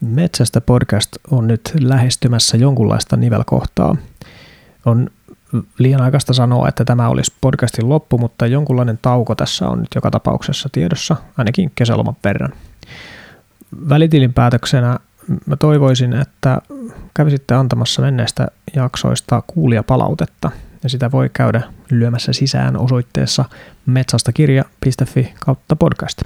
Metsästä podcast on nyt lähestymässä jonkunlaista nivelkohtaa. On liian aikaista sanoa, että tämä olisi podcastin loppu, mutta jonkunlainen tauko tässä on nyt joka tapauksessa tiedossa, ainakin kesäloman verran. Välitilin päätöksenä mä toivoisin, että kävisitte antamassa menneistä jaksoista kuulijapalautetta, ja sitä voi käydä lyömässä sisään osoitteessa metsastakirja.fi kautta podcast.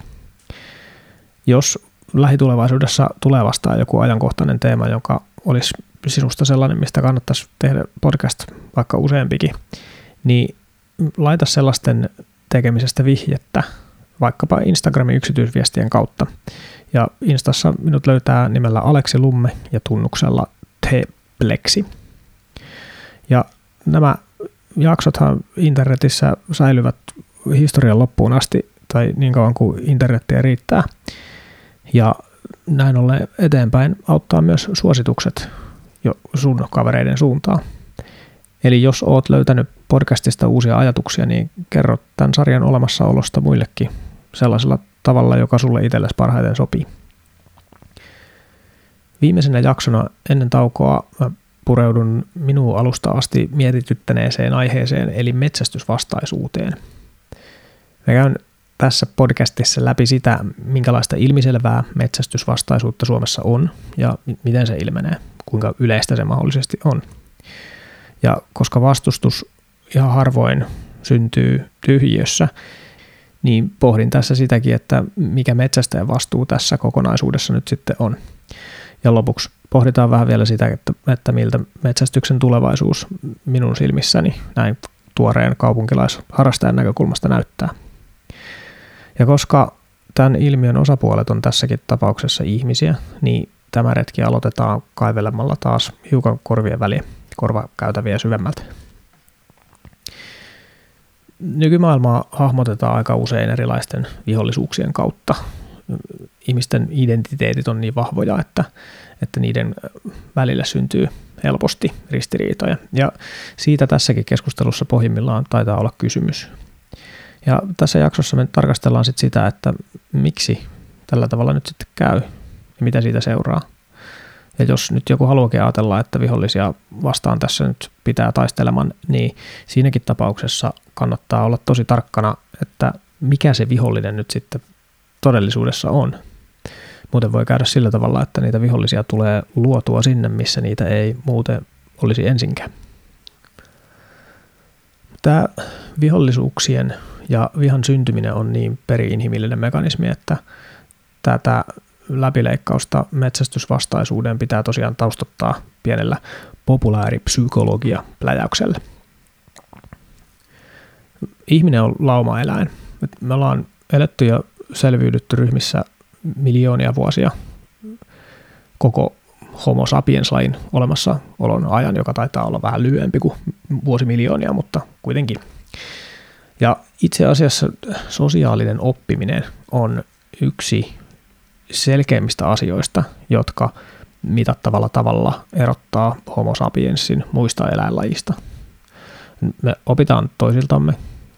Jos lähitulevaisuudessa tulee vastaan joku ajankohtainen teema, joka olisi sinusta sellainen, mistä kannattaisi tehdä podcast vaikka useampikin, niin laita sellaisten tekemisestä vihjettä vaikkapa Instagramin yksityisviestien kautta. Ja Instassa minut löytää nimellä Aleksi Lumme ja tunnuksella Tplexi. Ja nämä jaksothan internetissä säilyvät historian loppuun asti, tai niin kauan kuin internettiä riittää. Ja näin ollen eteenpäin auttaa myös suositukset jo sun kavereiden suuntaan. Eli jos oot löytänyt podcastista uusia ajatuksia, niin kerro tämän sarjan olemassaolosta muillekin sellaisella tavalla, joka sulle itsellesi parhaiten sopii. Viimeisenä jaksona ennen taukoa mä pureudun minun alusta asti mietityttäneeseen aiheeseen, eli metsästysvastaisuuteen. Mä käyn tässä podcastissa läpi sitä, minkälaista ilmiselvää metsästysvastaisuutta Suomessa on ja miten se ilmenee, kuinka yleistä se mahdollisesti on. Ja koska vastustus ihan harvoin syntyy tyhjiössä, niin pohdin tässä sitäkin, että mikä metsästäjän vastuu tässä kokonaisuudessa nyt sitten on. Ja lopuksi pohditaan vähän vielä sitä, että, että miltä metsästyksen tulevaisuus minun silmissäni näin tuoreen kaupunkilaisharrastajan näkökulmasta näyttää. Ja koska tämän ilmiön osapuolet on tässäkin tapauksessa ihmisiä, niin tämä retki aloitetaan kaivelemalla taas hiukan korvien väliä korvakäytäviä syvemmältä. Nykymaailmaa hahmotetaan aika usein erilaisten vihollisuuksien kautta. Ihmisten identiteetit on niin vahvoja, että, että niiden välillä syntyy helposti ristiriitoja. Ja siitä tässäkin keskustelussa pohjimmillaan taitaa olla kysymys. Ja tässä jaksossa me tarkastellaan sit sitä, että miksi tällä tavalla nyt sitten käy ja mitä siitä seuraa. Ja jos nyt joku haluakin ajatella, että vihollisia vastaan tässä nyt pitää taisteleman, niin siinäkin tapauksessa kannattaa olla tosi tarkkana, että mikä se vihollinen nyt sitten todellisuudessa on. Muuten voi käydä sillä tavalla, että niitä vihollisia tulee luotua sinne, missä niitä ei muuten olisi ensinkään. Tämä vihollisuuksien ja vihan syntyminen on niin periinhimillinen mekanismi, että tätä läpileikkausta metsästysvastaisuuden pitää tosiaan taustottaa pienellä populaaripsykologia-pläjäyksellä. Ihminen on laumaeläin. Me ollaan eletty ja selviydytty ryhmissä miljoonia vuosia koko homo sapiens-lajin olemassaolon ajan, joka taitaa olla vähän lyhyempi kuin vuosimiljoonia, mutta kuitenkin. Ja itse asiassa sosiaalinen oppiminen on yksi selkeimmistä asioista, jotka mitattavalla tavalla erottaa homo sapiensin muista eläinlajista. Me opitaan toisiltamme,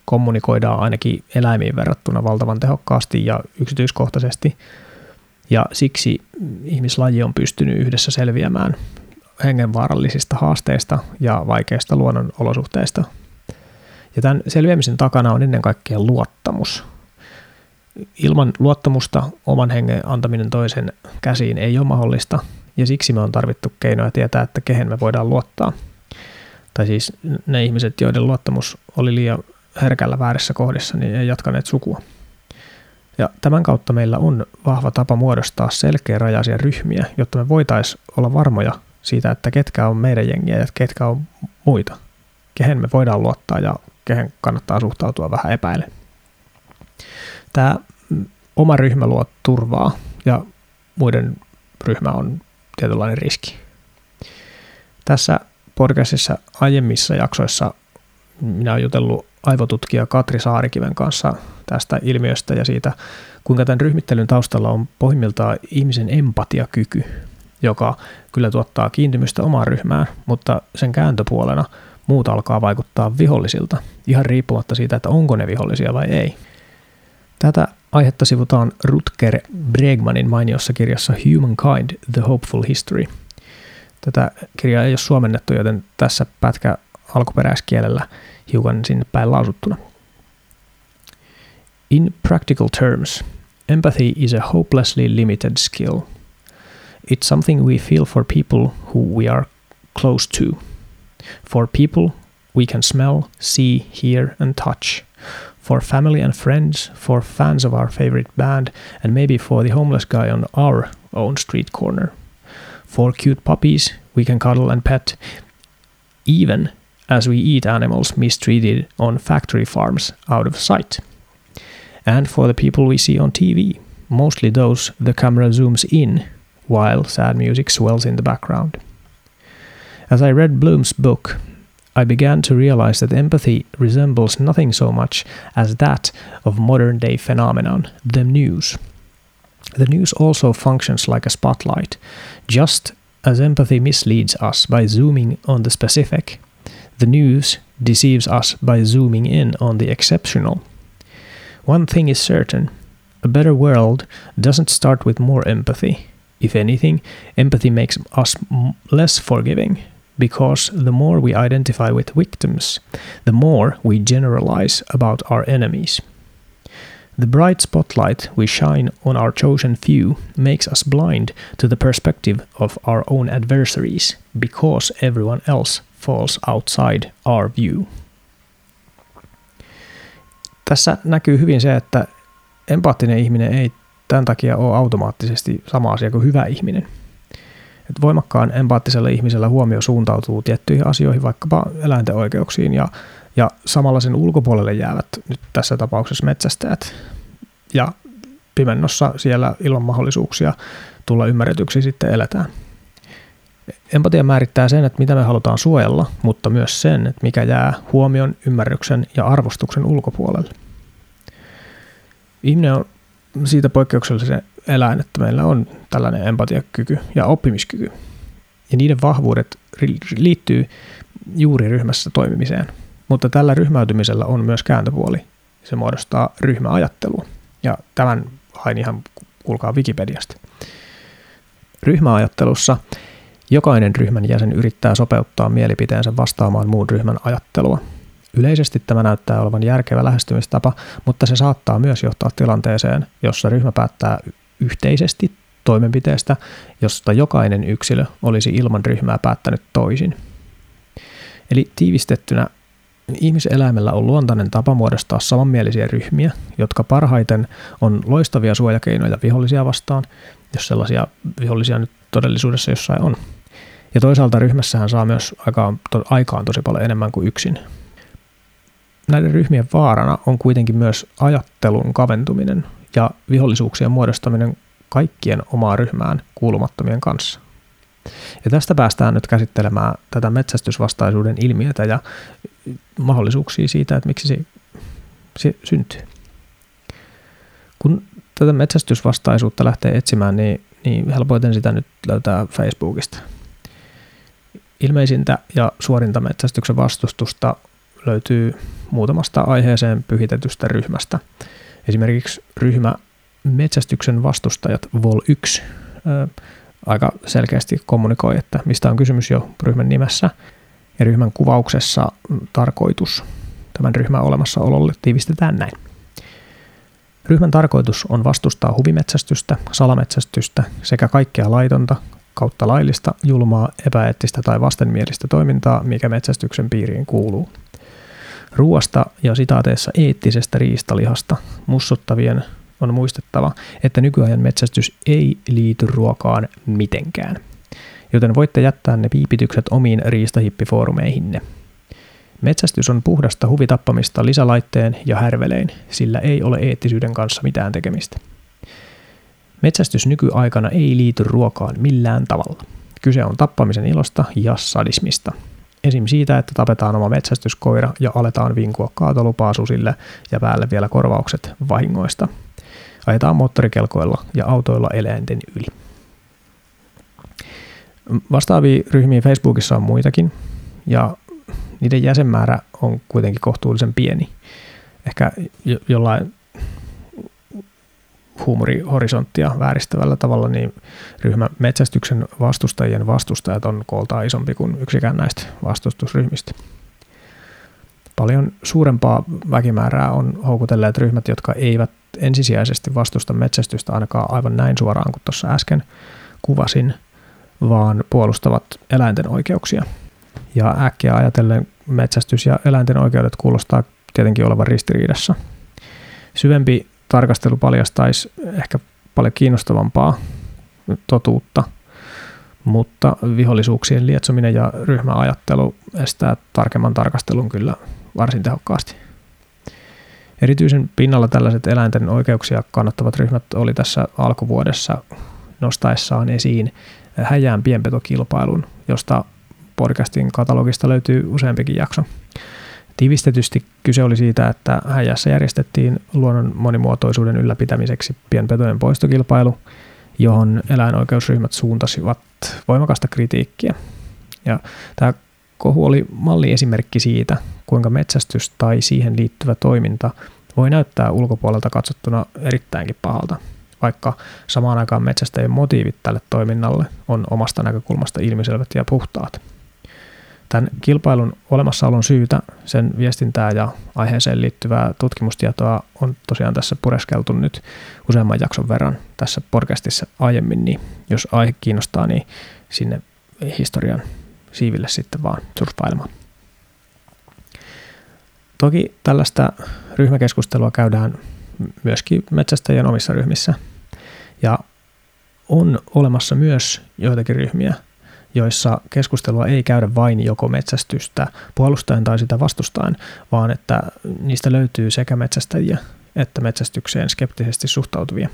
kommunikoidaan ainakin eläimiin verrattuna valtavan tehokkaasti ja yksityiskohtaisesti, ja siksi ihmislaji on pystynyt yhdessä selviämään hengenvaarallisista haasteista ja vaikeista luonnonolosuhteista. Ja tämän selviämisen takana on ennen kaikkea luottamus – Ilman luottamusta oman hengen antaminen toisen käsiin ei ole mahdollista, ja siksi me on tarvittu keinoja tietää, että kehen me voidaan luottaa. Tai siis ne ihmiset, joiden luottamus oli liian herkällä väärässä kohdissa, niin ei jatkaneet sukua. Ja tämän kautta meillä on vahva tapa muodostaa selkeä rajaisia ryhmiä, jotta me voitaisiin olla varmoja siitä, että ketkä on meidän jengiä ja ketkä on muita. Kehen me voidaan luottaa ja kehen kannattaa suhtautua vähän epäilen tämä oma ryhmä luo turvaa ja muiden ryhmä on tietynlainen riski. Tässä podcastissa aiemmissa jaksoissa minä olen jutellut aivotutkija Katri Saarikiven kanssa tästä ilmiöstä ja siitä, kuinka tämän ryhmittelyn taustalla on pohjimmiltaan ihmisen empatiakyky, joka kyllä tuottaa kiintymystä omaan ryhmään, mutta sen kääntöpuolena muut alkaa vaikuttaa vihollisilta, ihan riippumatta siitä, että onko ne vihollisia vai ei. Tätä Aihetta sivutaan Rutger Bregmanin mainiossa kirjassa Humankind, The Hopeful History. Tätä kirjaa ei ole suomennettu, joten tässä pätkä alkuperäiskielellä hiukan sinne päin lausuttuna. In practical terms, empathy is a hopelessly limited skill. It's something we feel for people who we are close to. For people we can smell, see, hear, and touch. For family and friends, for fans of our favorite band, and maybe for the homeless guy on our own street corner. For cute puppies we can cuddle and pet, even as we eat animals mistreated on factory farms out of sight. And for the people we see on TV, mostly those the camera zooms in while sad music swells in the background. As I read Bloom's book, I began to realize that empathy resembles nothing so much as that of modern day phenomenon, the news. The news also functions like a spotlight. Just as empathy misleads us by zooming on the specific, the news deceives us by zooming in on the exceptional. One thing is certain a better world doesn't start with more empathy. If anything, empathy makes us less forgiving, because the more we identify with victims, the more we generalize about our enemies. The bright spotlight we shine on our chosen few makes us blind to the perspective of our own adversaries because everyone else falls outside our view. Tässä näkyy hyvin se, että empaattinen ihminen ei tämän takia ole automaattisesti sama asia kuin hyvä ihminen. Et voimakkaan empaattisella ihmisellä huomio suuntautuu tiettyihin asioihin, vaikkapa eläinten oikeuksiin, ja, ja samalla sen ulkopuolelle jäävät nyt tässä tapauksessa metsästäjät. Ja pimennossa siellä ilman mahdollisuuksia tulla ymmärretyksi sitten eletään. Empatia määrittää sen, että mitä me halutaan suojella, mutta myös sen, että mikä jää huomion, ymmärryksen ja arvostuksen ulkopuolelle. Ihminen on siitä poikkeuksellisen eläin, että meillä on tällainen empatiakyky ja oppimiskyky. Ja niiden vahvuudet liittyy juuri ryhmässä toimimiseen. Mutta tällä ryhmäytymisellä on myös kääntöpuoli. Se muodostaa ryhmäajattelua. Ja tämän hain ihan, kuulkaa Wikipediasta. Ryhmäajattelussa jokainen ryhmän jäsen yrittää sopeuttaa mielipiteensä vastaamaan muun ryhmän ajattelua – Yleisesti tämä näyttää olevan järkevä lähestymistapa, mutta se saattaa myös johtaa tilanteeseen, jossa ryhmä päättää yhteisesti toimenpiteestä, josta jokainen yksilö olisi ilman ryhmää päättänyt toisin. Eli tiivistettynä ihmiseläimellä on luontainen tapa muodostaa samanmielisiä ryhmiä, jotka parhaiten on loistavia suojakeinoja vihollisia vastaan, jos sellaisia vihollisia nyt todellisuudessa jossain on. Ja toisaalta ryhmässähän saa myös aikaan, to, aikaan tosi paljon enemmän kuin yksin näiden ryhmien vaarana on kuitenkin myös ajattelun kaventuminen ja vihollisuuksien muodostaminen kaikkien omaa ryhmään kuulumattomien kanssa. Ja tästä päästään nyt käsittelemään tätä metsästysvastaisuuden ilmiötä ja mahdollisuuksia siitä, että miksi se, se syntyy. Kun tätä metsästysvastaisuutta lähtee etsimään, niin, niin helpoiten sitä nyt löytää Facebookista. Ilmeisintä ja suorinta metsästyksen vastustusta löytyy muutamasta aiheeseen pyhitetystä ryhmästä. Esimerkiksi ryhmä Metsästyksen vastustajat Vol 1 aika selkeästi kommunikoi, että mistä on kysymys jo ryhmän nimessä. Ja ryhmän kuvauksessa tarkoitus tämän ryhmän olemassaololle tiivistetään näin. Ryhmän tarkoitus on vastustaa huvimetsästystä, salametsästystä sekä kaikkea laitonta, kautta laillista, julmaa, epäeettistä tai vastenmielistä toimintaa, mikä metsästyksen piiriin kuuluu – Ruoasta ja sitaateessa eettisestä riistalihasta mussuttavien on muistettava, että nykyajan metsästys ei liity ruokaan mitenkään. Joten voitte jättää ne piipitykset omiin riistahippifoorumeihinne. Metsästys on puhdasta huvitappamista lisälaitteen ja härvelein, sillä ei ole eettisyyden kanssa mitään tekemistä. Metsästys nykyaikana ei liity ruokaan millään tavalla. Kyse on tappamisen ilosta ja sadismista – Esim. siitä, että tapetaan oma metsästyskoira ja aletaan vinkua kaatolupaa susille ja päälle vielä korvaukset vahingoista. Ajetaan moottorikelkoilla ja autoilla eläinten yli. Vastaavia ryhmiä Facebookissa on muitakin, ja niiden jäsenmäärä on kuitenkin kohtuullisen pieni. Ehkä jollain huumorihorisonttia vääristävällä tavalla, niin ryhmä metsästyksen vastustajien vastustajat on kooltaan isompi kuin yksikään näistä vastustusryhmistä. Paljon suurempaa väkimäärää on houkutelleet ryhmät, jotka eivät ensisijaisesti vastusta metsästystä ainakaan aivan näin suoraan kuin tuossa äsken kuvasin, vaan puolustavat eläinten oikeuksia. Ja äkkiä ajatellen metsästys ja eläinten oikeudet kuulostaa tietenkin olevan ristiriidassa. Syvempi tarkastelu paljastaisi ehkä paljon kiinnostavampaa totuutta, mutta vihollisuuksien lietsominen ja ryhmäajattelu estää tarkemman tarkastelun kyllä varsin tehokkaasti. Erityisen pinnalla tällaiset eläinten oikeuksia kannattavat ryhmät oli tässä alkuvuodessa nostaessaan esiin häjään pienpetokilpailun, josta podcastin katalogista löytyy useampikin jakso. Tiivistetysti kyse oli siitä, että häjässä järjestettiin luonnon monimuotoisuuden ylläpitämiseksi pienpetojen poistokilpailu, johon eläinoikeusryhmät suuntasivat voimakasta kritiikkiä. Ja tämä kohu oli malliesimerkki siitä, kuinka metsästys tai siihen liittyvä toiminta voi näyttää ulkopuolelta katsottuna erittäinkin pahalta, vaikka samaan aikaan metsästäjien motiivit tälle toiminnalle on omasta näkökulmasta ilmiselvät ja puhtaat. Tämän kilpailun olemassaolon syytä, sen viestintää ja aiheeseen liittyvää tutkimustietoa on tosiaan tässä pureskeltu nyt useamman jakson verran tässä podcastissa aiemmin, niin jos aihe kiinnostaa, niin sinne historian siiville sitten vaan surffailemaan. Toki tällaista ryhmäkeskustelua käydään myöskin metsästäjien omissa ryhmissä. Ja on olemassa myös joitakin ryhmiä, joissa keskustelua ei käydä vain joko metsästystä puolustaen tai sitä vastustaen, vaan että niistä löytyy sekä metsästäjiä että metsästykseen skeptisesti suhtautuvia.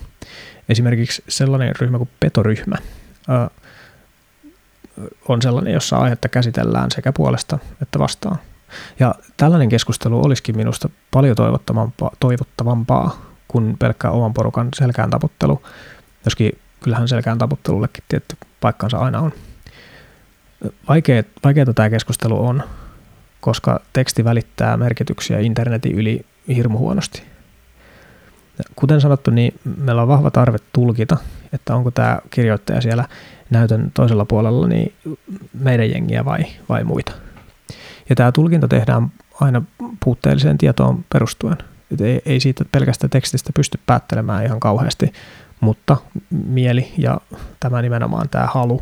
Esimerkiksi sellainen ryhmä kuin petoryhmä on sellainen, jossa aihetta käsitellään sekä puolesta että vastaan. Ja tällainen keskustelu olisikin minusta paljon toivottavampaa, toivottavampaa kuin pelkkä oman porukan selkään taputtelu, joskin kyllähän selkään taputtelullekin tietty paikkansa aina on. Vaikea, vaikeaa tämä keskustelu on, koska teksti välittää merkityksiä internetin yli hirmu huonosti. Kuten sanottu, niin meillä on vahva tarve tulkita, että onko tämä kirjoittaja siellä näytön toisella puolella niin meidän jengiä vai, vai muita. Ja tämä tulkinta tehdään aina puutteelliseen tietoon perustuen. Et ei, ei siitä pelkästä tekstistä pysty päättelemään ihan kauheasti, mutta mieli ja tämä nimenomaan tämä halu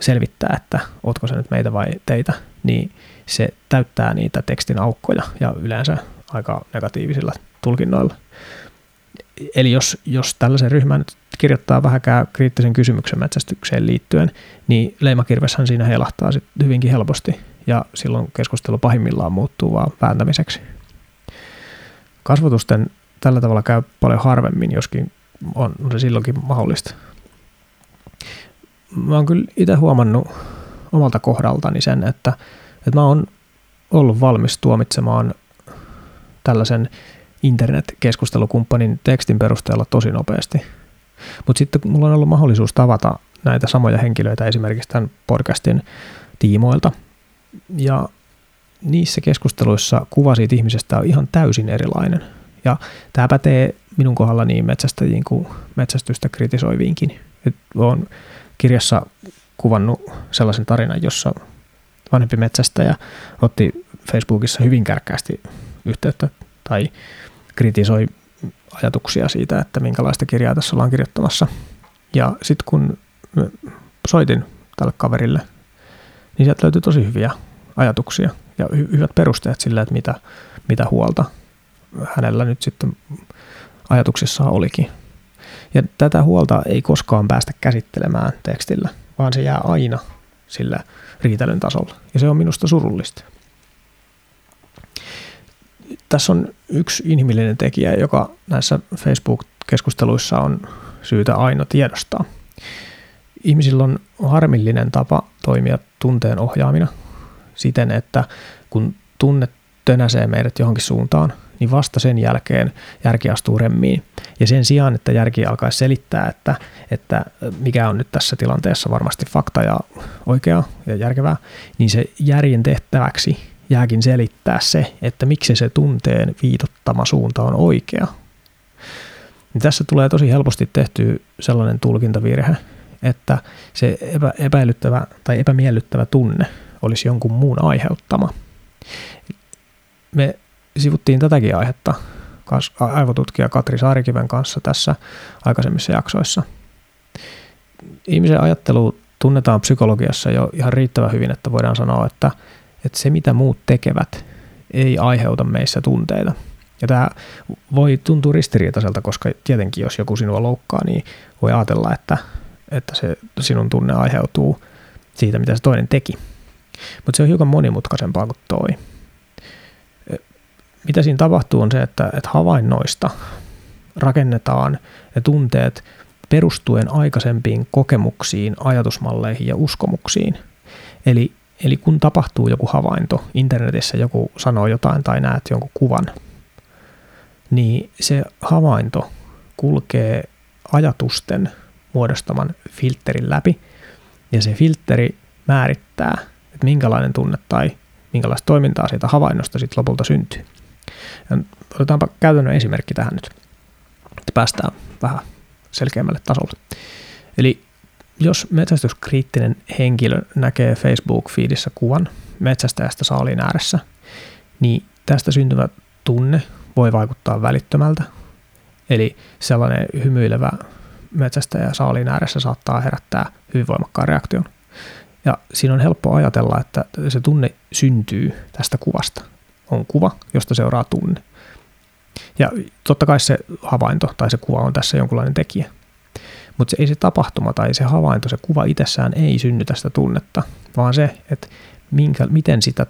selvittää, että ootko se nyt meitä vai teitä, niin se täyttää niitä tekstin aukkoja ja yleensä aika negatiivisilla tulkinnoilla. Eli jos, jos tällaisen ryhmän kirjoittaa vähäkään kriittisen kysymyksen metsästykseen liittyen, niin leimakirveshän siinä heilahtaa sit hyvinkin helposti ja silloin keskustelu pahimmillaan muuttuu vaan vääntämiseksi. Kasvotusten tällä tavalla käy paljon harvemmin, joskin on se silloinkin mahdollista. Mä oon kyllä itse huomannut omalta kohdaltani sen, että, että mä oon ollut valmis tuomitsemaan tällaisen internet-keskustelukumppanin tekstin perusteella tosi nopeasti. Mutta sitten mulla on ollut mahdollisuus tavata näitä samoja henkilöitä esimerkiksi tämän podcastin tiimoilta – ja niissä keskusteluissa kuva siitä ihmisestä on ihan täysin erilainen. Ja tämä pätee minun kohdallani metsästäjiin kuin metsästystä kritisoiviinkin. olen kirjassa kuvannut sellaisen tarinan, jossa vanhempi metsästäjä otti Facebookissa hyvin kärkkäästi yhteyttä tai kritisoi ajatuksia siitä, että minkälaista kirjaa tässä ollaan kirjoittamassa. Ja sitten kun soitin tälle kaverille, niin sieltä löytyi tosi hyviä ajatuksia ja hy- hyvät perusteet sille, että mitä, mitä huolta hänellä nyt sitten ajatuksissaan olikin. Ja tätä huolta ei koskaan päästä käsittelemään tekstillä, vaan se jää aina sillä riitelyn tasolla. Ja se on minusta surullista. Tässä on yksi inhimillinen tekijä, joka näissä Facebook-keskusteluissa on syytä aina tiedostaa. Ihmisillä on harmillinen tapa toimia tunteen ohjaamina siten, että kun tunne tönäsee meidät johonkin suuntaan, niin vasta sen jälkeen järki astuu remmiin. Ja sen sijaan, että järki alkaisi selittää, että, että mikä on nyt tässä tilanteessa varmasti fakta ja oikea ja järkevää, niin se järjen tehtäväksi jääkin selittää se, että miksi se tunteen viitottama suunta on oikea. Niin tässä tulee tosi helposti tehty sellainen tulkintavirhe, että se epä, epäilyttävä tai epämiellyttävä tunne olisi jonkun muun aiheuttama. Me sivuttiin tätäkin aihetta aivotutkija Katri Saarikiven kanssa tässä aikaisemmissa jaksoissa. Ihmisen ajattelu tunnetaan psykologiassa jo ihan riittävän hyvin, että voidaan sanoa, että, että se mitä muut tekevät ei aiheuta meissä tunteita. Ja tämä voi tuntua ristiriitaiselta, koska tietenkin jos joku sinua loukkaa, niin voi ajatella, että, että se sinun tunne aiheutuu siitä, mitä se toinen teki. Mutta se on hiukan monimutkaisempaa kuin toi. Mitä siinä tapahtuu on se, että, että havainnoista rakennetaan ne tunteet perustuen aikaisempiin kokemuksiin, ajatusmalleihin ja uskomuksiin. Eli, eli kun tapahtuu joku havainto, internetissä joku sanoo jotain tai näet jonkun kuvan, niin se havainto kulkee ajatusten muodostaman filterin läpi, ja se filteri määrittää, että minkälainen tunne tai minkälaista toimintaa siitä havainnosta sitten lopulta syntyy. Ja otetaanpa käytännön esimerkki tähän nyt, että päästään vähän selkeämmälle tasolle. Eli jos metsästyskriittinen henkilö näkee Facebook-feedissä kuvan metsästäjästä saaliin ääressä, niin tästä syntyvä tunne voi vaikuttaa välittömältä. Eli sellainen hymyilevä metsästäjä saaliin ääressä saattaa herättää hyvin voimakkaan reaktion. Ja siinä on helppo ajatella, että se tunne syntyy tästä kuvasta. On kuva, josta seuraa tunne. Ja totta kai se havainto tai se kuva on tässä jonkunlainen tekijä. Mutta se ei se tapahtuma tai se havainto, se kuva itsessään ei synny tästä tunnetta, vaan se, että minkä, miten sitä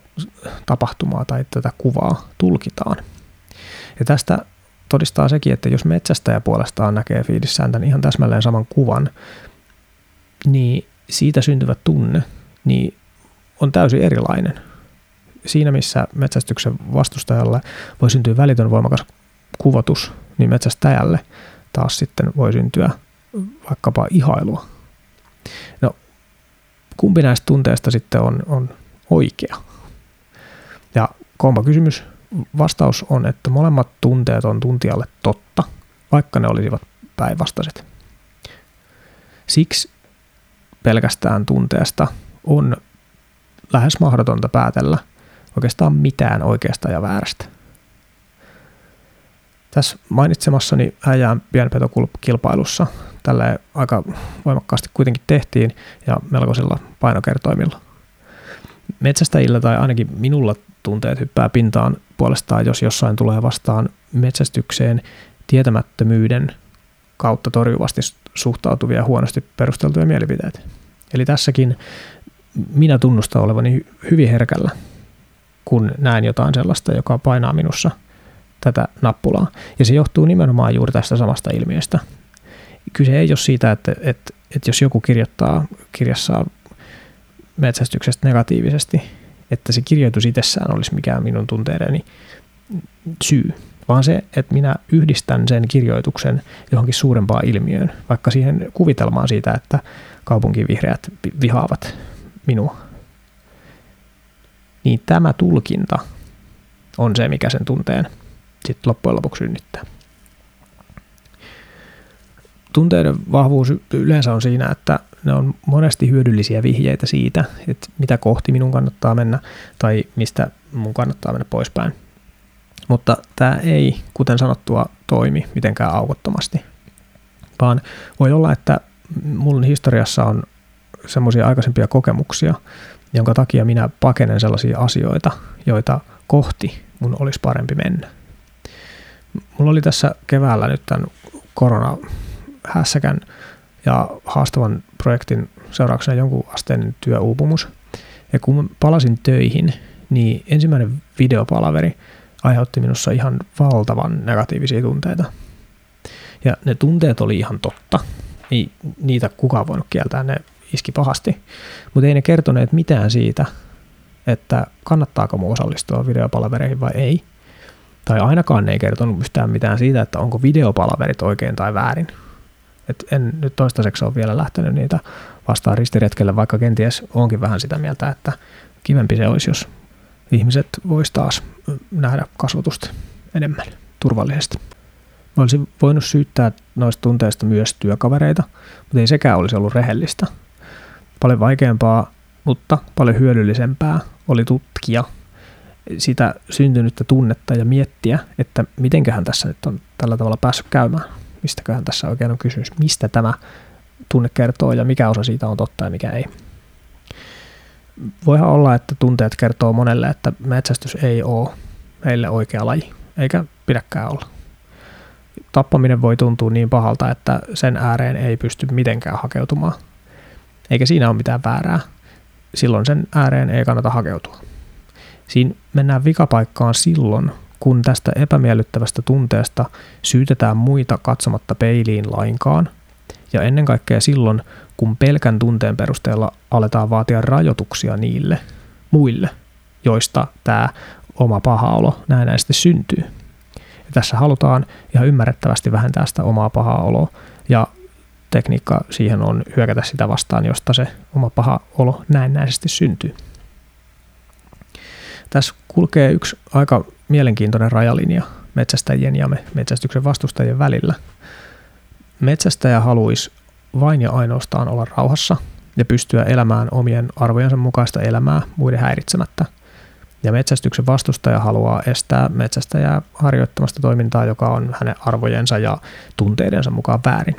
tapahtumaa tai tätä kuvaa tulkitaan. Ja tästä todistaa sekin, että jos metsästäjä puolestaan näkee fiilissään tämän ihan täsmälleen saman kuvan, niin siitä syntyvä tunne niin on täysin erilainen. Siinä missä metsästyksen vastustajalle voi syntyä välitön voimakas kuvatus, niin metsästäjälle taas sitten voi syntyä vaikkapa ihailua. No, kumpi näistä tunteista sitten on, on oikea? Ja kompa kysymys. Vastaus on, että molemmat tunteet on tuntijalle totta, vaikka ne olisivat päinvastaiset. Siksi pelkästään tunteesta on lähes mahdotonta päätellä oikeastaan mitään oikeasta ja väärästä. Tässä mainitsemassani äijään pienpetokilpailussa tällä aika voimakkaasti kuitenkin tehtiin ja melkoisilla painokertoimilla. Metsästäjillä tai ainakin minulla tunteet hyppää pintaan puolestaan, jos jossain tulee vastaan metsästykseen tietämättömyyden kautta torjuvasti suhtautuvia huonosti perusteltuja mielipiteitä. Eli tässäkin minä tunnustan olevani hyvin herkällä, kun näen jotain sellaista, joka painaa minussa tätä nappulaa. Ja se johtuu nimenomaan juuri tästä samasta ilmiöstä. Kyse ei ole siitä, että, että, että jos joku kirjoittaa kirjassaan metsästyksestä negatiivisesti, että se kirjoitus itsessään olisi mikään minun tunteideni syy, vaan se, että minä yhdistän sen kirjoituksen johonkin suurempaan ilmiöön, vaikka siihen kuvitelmaan siitä, että kaupunkivihreät vihaavat minua. Niin tämä tulkinta on se, mikä sen tunteen sitten loppujen lopuksi synnyttää. Tunteiden vahvuus yleensä on siinä, että ne on monesti hyödyllisiä vihjeitä siitä, että mitä kohti minun kannattaa mennä tai mistä mun kannattaa mennä poispäin. Mutta tämä ei, kuten sanottua, toimi mitenkään aukottomasti, vaan voi olla, että mun historiassa on semmoisia aikaisempia kokemuksia, jonka takia minä pakenen sellaisia asioita, joita kohti mun olisi parempi mennä. Mulla oli tässä keväällä nyt tämän koronahässäkän ja haastavan projektin seurauksena jonkun asteen työuupumus. Ja kun palasin töihin, niin ensimmäinen videopalaveri aiheutti minussa ihan valtavan negatiivisia tunteita. Ja ne tunteet oli ihan totta. Ei niitä kukaan voinut kieltää, ne iski pahasti. Mutta ei ne kertoneet mitään siitä, että kannattaako mu osallistua videopalavereihin vai ei. Tai ainakaan ne ei kertonut yhtään mitään siitä, että onko videopalaverit oikein tai väärin. Et en nyt toistaiseksi ole vielä lähtenyt niitä vastaan ristiretkelle, vaikka kenties onkin vähän sitä mieltä, että kivempi se olisi, jos ihmiset vois taas nähdä kasvatusta enemmän turvallisesti. Mä olisin voinut syyttää noista tunteista myös työkavereita, mutta ei sekään olisi ollut rehellistä. Paljon vaikeampaa, mutta paljon hyödyllisempää oli tutkia sitä syntynyttä tunnetta ja miettiä, että mitenköhän tässä nyt on tällä tavalla päässyt käymään. Mistäköhän tässä oikein on kysymys, mistä tämä tunne kertoo ja mikä osa siitä on totta ja mikä ei. Voihan olla, että tunteet kertoo monelle, että metsästys ei ole meille oikea laji, eikä pidäkään olla. Tappaminen voi tuntua niin pahalta, että sen ääreen ei pysty mitenkään hakeutumaan. Eikä siinä ole mitään väärää. Silloin sen ääreen ei kannata hakeutua. Siinä mennään vikapaikkaan silloin, kun tästä epämiellyttävästä tunteesta syytetään muita katsomatta peiliin lainkaan, ja ennen kaikkea silloin, kun pelkän tunteen perusteella aletaan vaatia rajoituksia niille muille, joista tämä oma paha olo näennäisesti syntyy. Ja tässä halutaan ihan ymmärrettävästi vähentää sitä omaa pahaa oloa, ja tekniikka siihen on hyökätä sitä vastaan, josta se oma paha olo näennäisesti syntyy. Tässä kulkee yksi aika mielenkiintoinen rajalinja metsästäjien ja metsästyksen vastustajien välillä. Metsästäjä haluaisi vain ja ainoastaan olla rauhassa ja pystyä elämään omien arvojensa mukaista elämää muiden häiritsemättä. Ja metsästyksen vastustaja haluaa estää metsästäjää harjoittamasta toimintaa, joka on hänen arvojensa ja tunteidensa mukaan väärin.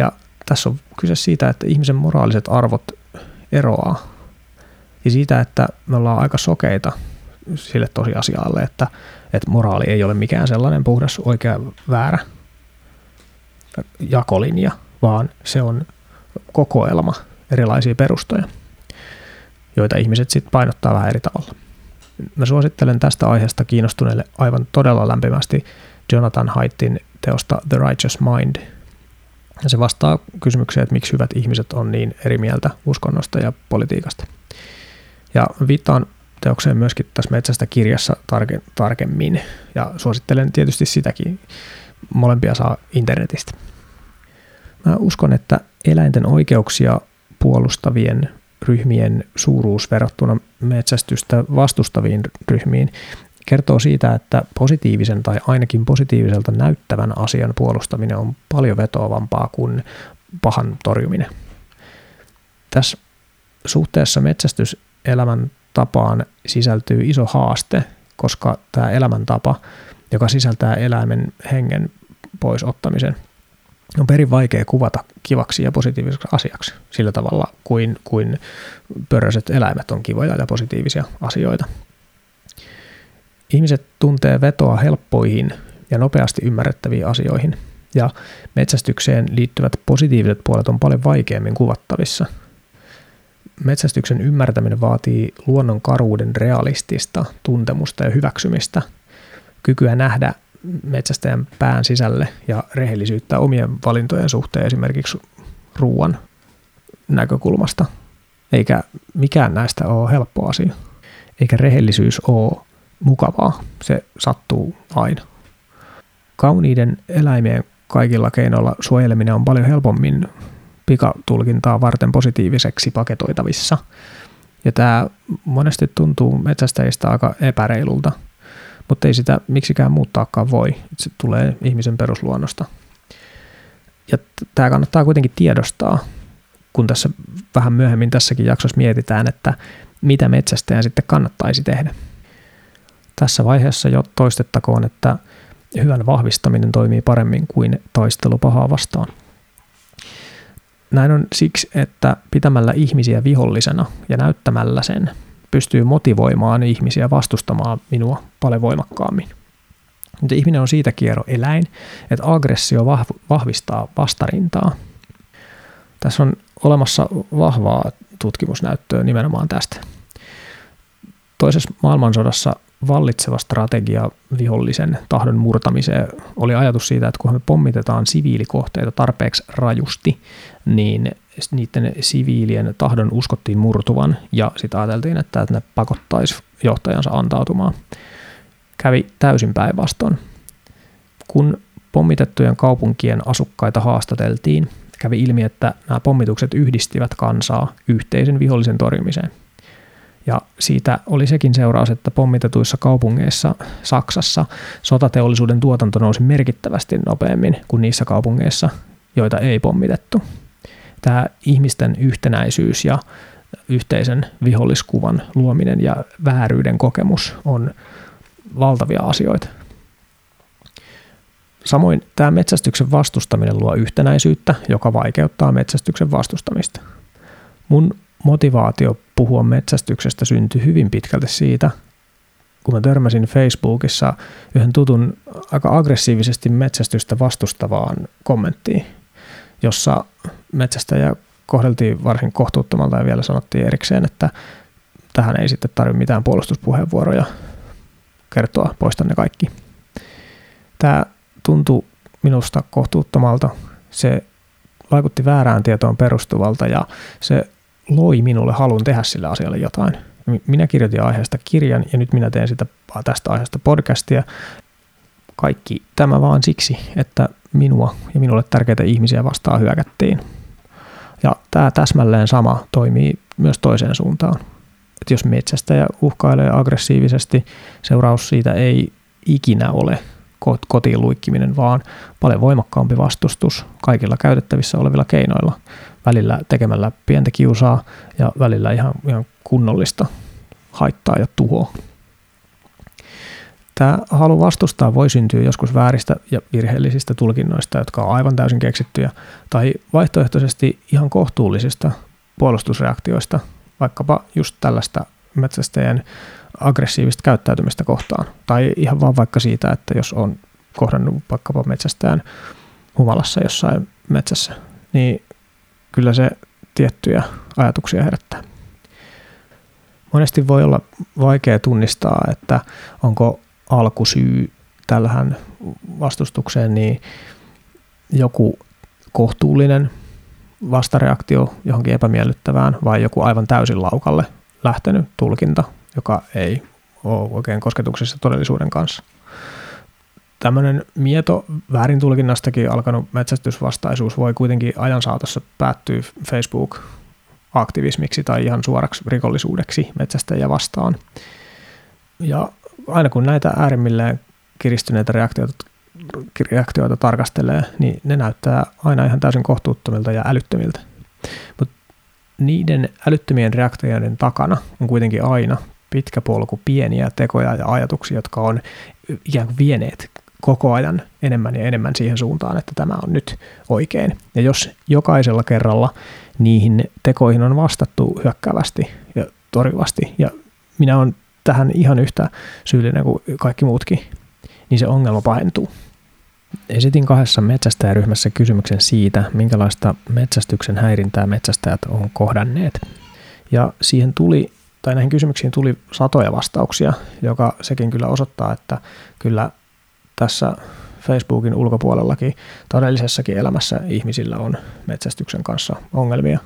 Ja tässä on kyse siitä, että ihmisen moraaliset arvot eroaa ja siitä, että me ollaan aika sokeita sille tosiasialle, että, että moraali ei ole mikään sellainen puhdas oikea väärä jakolinja, vaan se on kokoelma erilaisia perustoja, joita ihmiset sitten painottaa vähän eri tavalla. Mä suosittelen tästä aiheesta kiinnostuneille aivan todella lämpimästi Jonathan Haittin teosta The Righteous Mind. Ja se vastaa kysymykseen, että miksi hyvät ihmiset on niin eri mieltä uskonnosta ja politiikasta. Ja viittaan teokseen myöskin tässä metsästä kirjassa tarke, tarkemmin ja suosittelen tietysti sitäkin. Molempia saa internetistä. Mä uskon, että eläinten oikeuksia puolustavien ryhmien suuruus verrattuna metsästystä vastustaviin ryhmiin kertoo siitä, että positiivisen tai ainakin positiiviselta näyttävän asian puolustaminen on paljon vetoavampaa kuin pahan torjuminen. Tässä suhteessa metsästys elämäntapaan sisältyy iso haaste, koska tämä elämäntapa, joka sisältää eläimen hengen pois ottamisen, on perin vaikea kuvata kivaksi ja positiiviseksi asiaksi sillä tavalla kuin, kuin pörröiset eläimet on kivoja ja positiivisia asioita. Ihmiset tuntee vetoa helppoihin ja nopeasti ymmärrettäviin asioihin, ja metsästykseen liittyvät positiiviset puolet on paljon vaikeammin kuvattavissa – Metsästyksen ymmärtäminen vaatii luonnon karuuden realistista tuntemusta ja hyväksymistä, kykyä nähdä metsästäjän pään sisälle ja rehellisyyttä omien valintojen suhteen esimerkiksi ruoan näkökulmasta. Eikä mikään näistä ole helppo asia. Eikä rehellisyys ole mukavaa. Se sattuu aina. Kauniiden eläimien kaikilla keinoilla suojeleminen on paljon helpommin pikatulkintaa varten positiiviseksi paketoitavissa. Ja tämä monesti tuntuu metsästäjistä aika epäreilulta, mutta ei sitä miksikään muuttaakaan voi. Se tulee ihmisen perusluonnosta. Ja tämä kannattaa kuitenkin tiedostaa, kun tässä vähän myöhemmin tässäkin jaksossa mietitään, että mitä metsästäjän sitten kannattaisi tehdä. Tässä vaiheessa jo toistettakoon, että hyvän vahvistaminen toimii paremmin kuin taistelu pahaa vastaan. Näin on siksi, että pitämällä ihmisiä vihollisena ja näyttämällä sen pystyy motivoimaan ihmisiä vastustamaan minua paljon voimakkaammin. Mutta ihminen on siitä kierro eläin, että aggressio vahvistaa vastarintaa. Tässä on olemassa vahvaa tutkimusnäyttöä nimenomaan tästä. Toisessa maailmansodassa vallitseva strategia vihollisen tahdon murtamiseen oli ajatus siitä, että kun me pommitetaan siviilikohteita tarpeeksi rajusti, niin niiden siviilien tahdon uskottiin murtuvan ja sitten ajateltiin, että ne pakottaisi johtajansa antautumaan. Kävi täysin päinvastoin. Kun pommitettujen kaupunkien asukkaita haastateltiin, kävi ilmi, että nämä pommitukset yhdistivät kansaa yhteisen vihollisen torjumiseen. Ja siitä oli sekin seuraus, että pommitetuissa kaupungeissa Saksassa sotateollisuuden tuotanto nousi merkittävästi nopeammin kuin niissä kaupungeissa, joita ei pommitettu. Tämä ihmisten yhtenäisyys ja yhteisen viholliskuvan luominen ja vääryyden kokemus on valtavia asioita. Samoin tämä metsästyksen vastustaminen luo yhtenäisyyttä, joka vaikeuttaa metsästyksen vastustamista. Mun motivaatio puhua metsästyksestä syntyi hyvin pitkälti siitä, kun mä törmäsin Facebookissa yhden tutun aika aggressiivisesti metsästystä vastustavaan kommenttiin, jossa metsästäjä kohdeltiin varsin kohtuuttomalta ja vielä sanottiin erikseen, että tähän ei sitten tarvitse mitään puolustuspuheenvuoroja kertoa, poistan ne kaikki. Tämä tuntui minusta kohtuuttomalta, se vaikutti väärään tietoon perustuvalta ja se loi minulle halun tehdä sille asialle jotain. Minä kirjoitin aiheesta kirjan ja nyt minä teen sitä tästä aiheesta podcastia. Kaikki tämä vaan siksi, että minua ja minulle tärkeitä ihmisiä vastaan hyökättiin. Ja tämä täsmälleen sama toimii myös toiseen suuntaan. Että jos metsästäjä uhkailee aggressiivisesti, seuraus siitä ei ikinä ole kotiin luikkiminen, vaan paljon voimakkaampi vastustus kaikilla käytettävissä olevilla keinoilla. Välillä tekemällä pientä kiusaa ja välillä ihan, ihan kunnollista haittaa ja tuhoa. Tämä halu vastustaa voi syntyä joskus vääristä ja virheellisistä tulkinnoista, jotka on aivan täysin keksittyjä, tai vaihtoehtoisesti ihan kohtuullisista puolustusreaktioista, vaikkapa just tällaista metsästäjän aggressiivista käyttäytymistä kohtaan. Tai ihan vaan vaikka siitä, että jos on kohdannut vaikkapa metsästäjän humalassa jossain metsässä, niin kyllä se tiettyjä ajatuksia herättää. Monesti voi olla vaikea tunnistaa, että onko alkusyy tällähän vastustukseen niin joku kohtuullinen vastareaktio johonkin epämiellyttävään vai joku aivan täysin laukalle lähtenyt tulkinta, joka ei ole oikein kosketuksessa todellisuuden kanssa. Tämmöinen mieto väärintulkinnastakin alkanut metsästysvastaisuus voi kuitenkin ajan saatossa päättyä Facebook-aktivismiksi tai ihan suoraksi rikollisuudeksi metsästäjä vastaan. Ja aina kun näitä äärimmilleen kiristyneitä reaktioita, reaktioita tarkastelee, niin ne näyttää aina ihan täysin kohtuuttomilta ja älyttömiltä. Mutta niiden älyttömien reaktioiden takana on kuitenkin aina pitkä polku pieniä tekoja ja ajatuksia, jotka on ikään kuin vieneet koko ajan enemmän ja enemmän siihen suuntaan, että tämä on nyt oikein. Ja jos jokaisella kerralla niihin tekoihin on vastattu hyökkäävästi ja torjuvasti, ja minä olen tähän ihan yhtä syyllinen kuin kaikki muutkin, niin se ongelma pahentuu. Esitin kahdessa metsästäjäryhmässä kysymyksen siitä, minkälaista metsästyksen häirintää metsästäjät on kohdanneet. Ja siihen tuli, tai näihin kysymyksiin tuli satoja vastauksia, joka sekin kyllä osoittaa, että kyllä tässä Facebookin ulkopuolellakin todellisessakin elämässä ihmisillä on metsästyksen kanssa ongelmia.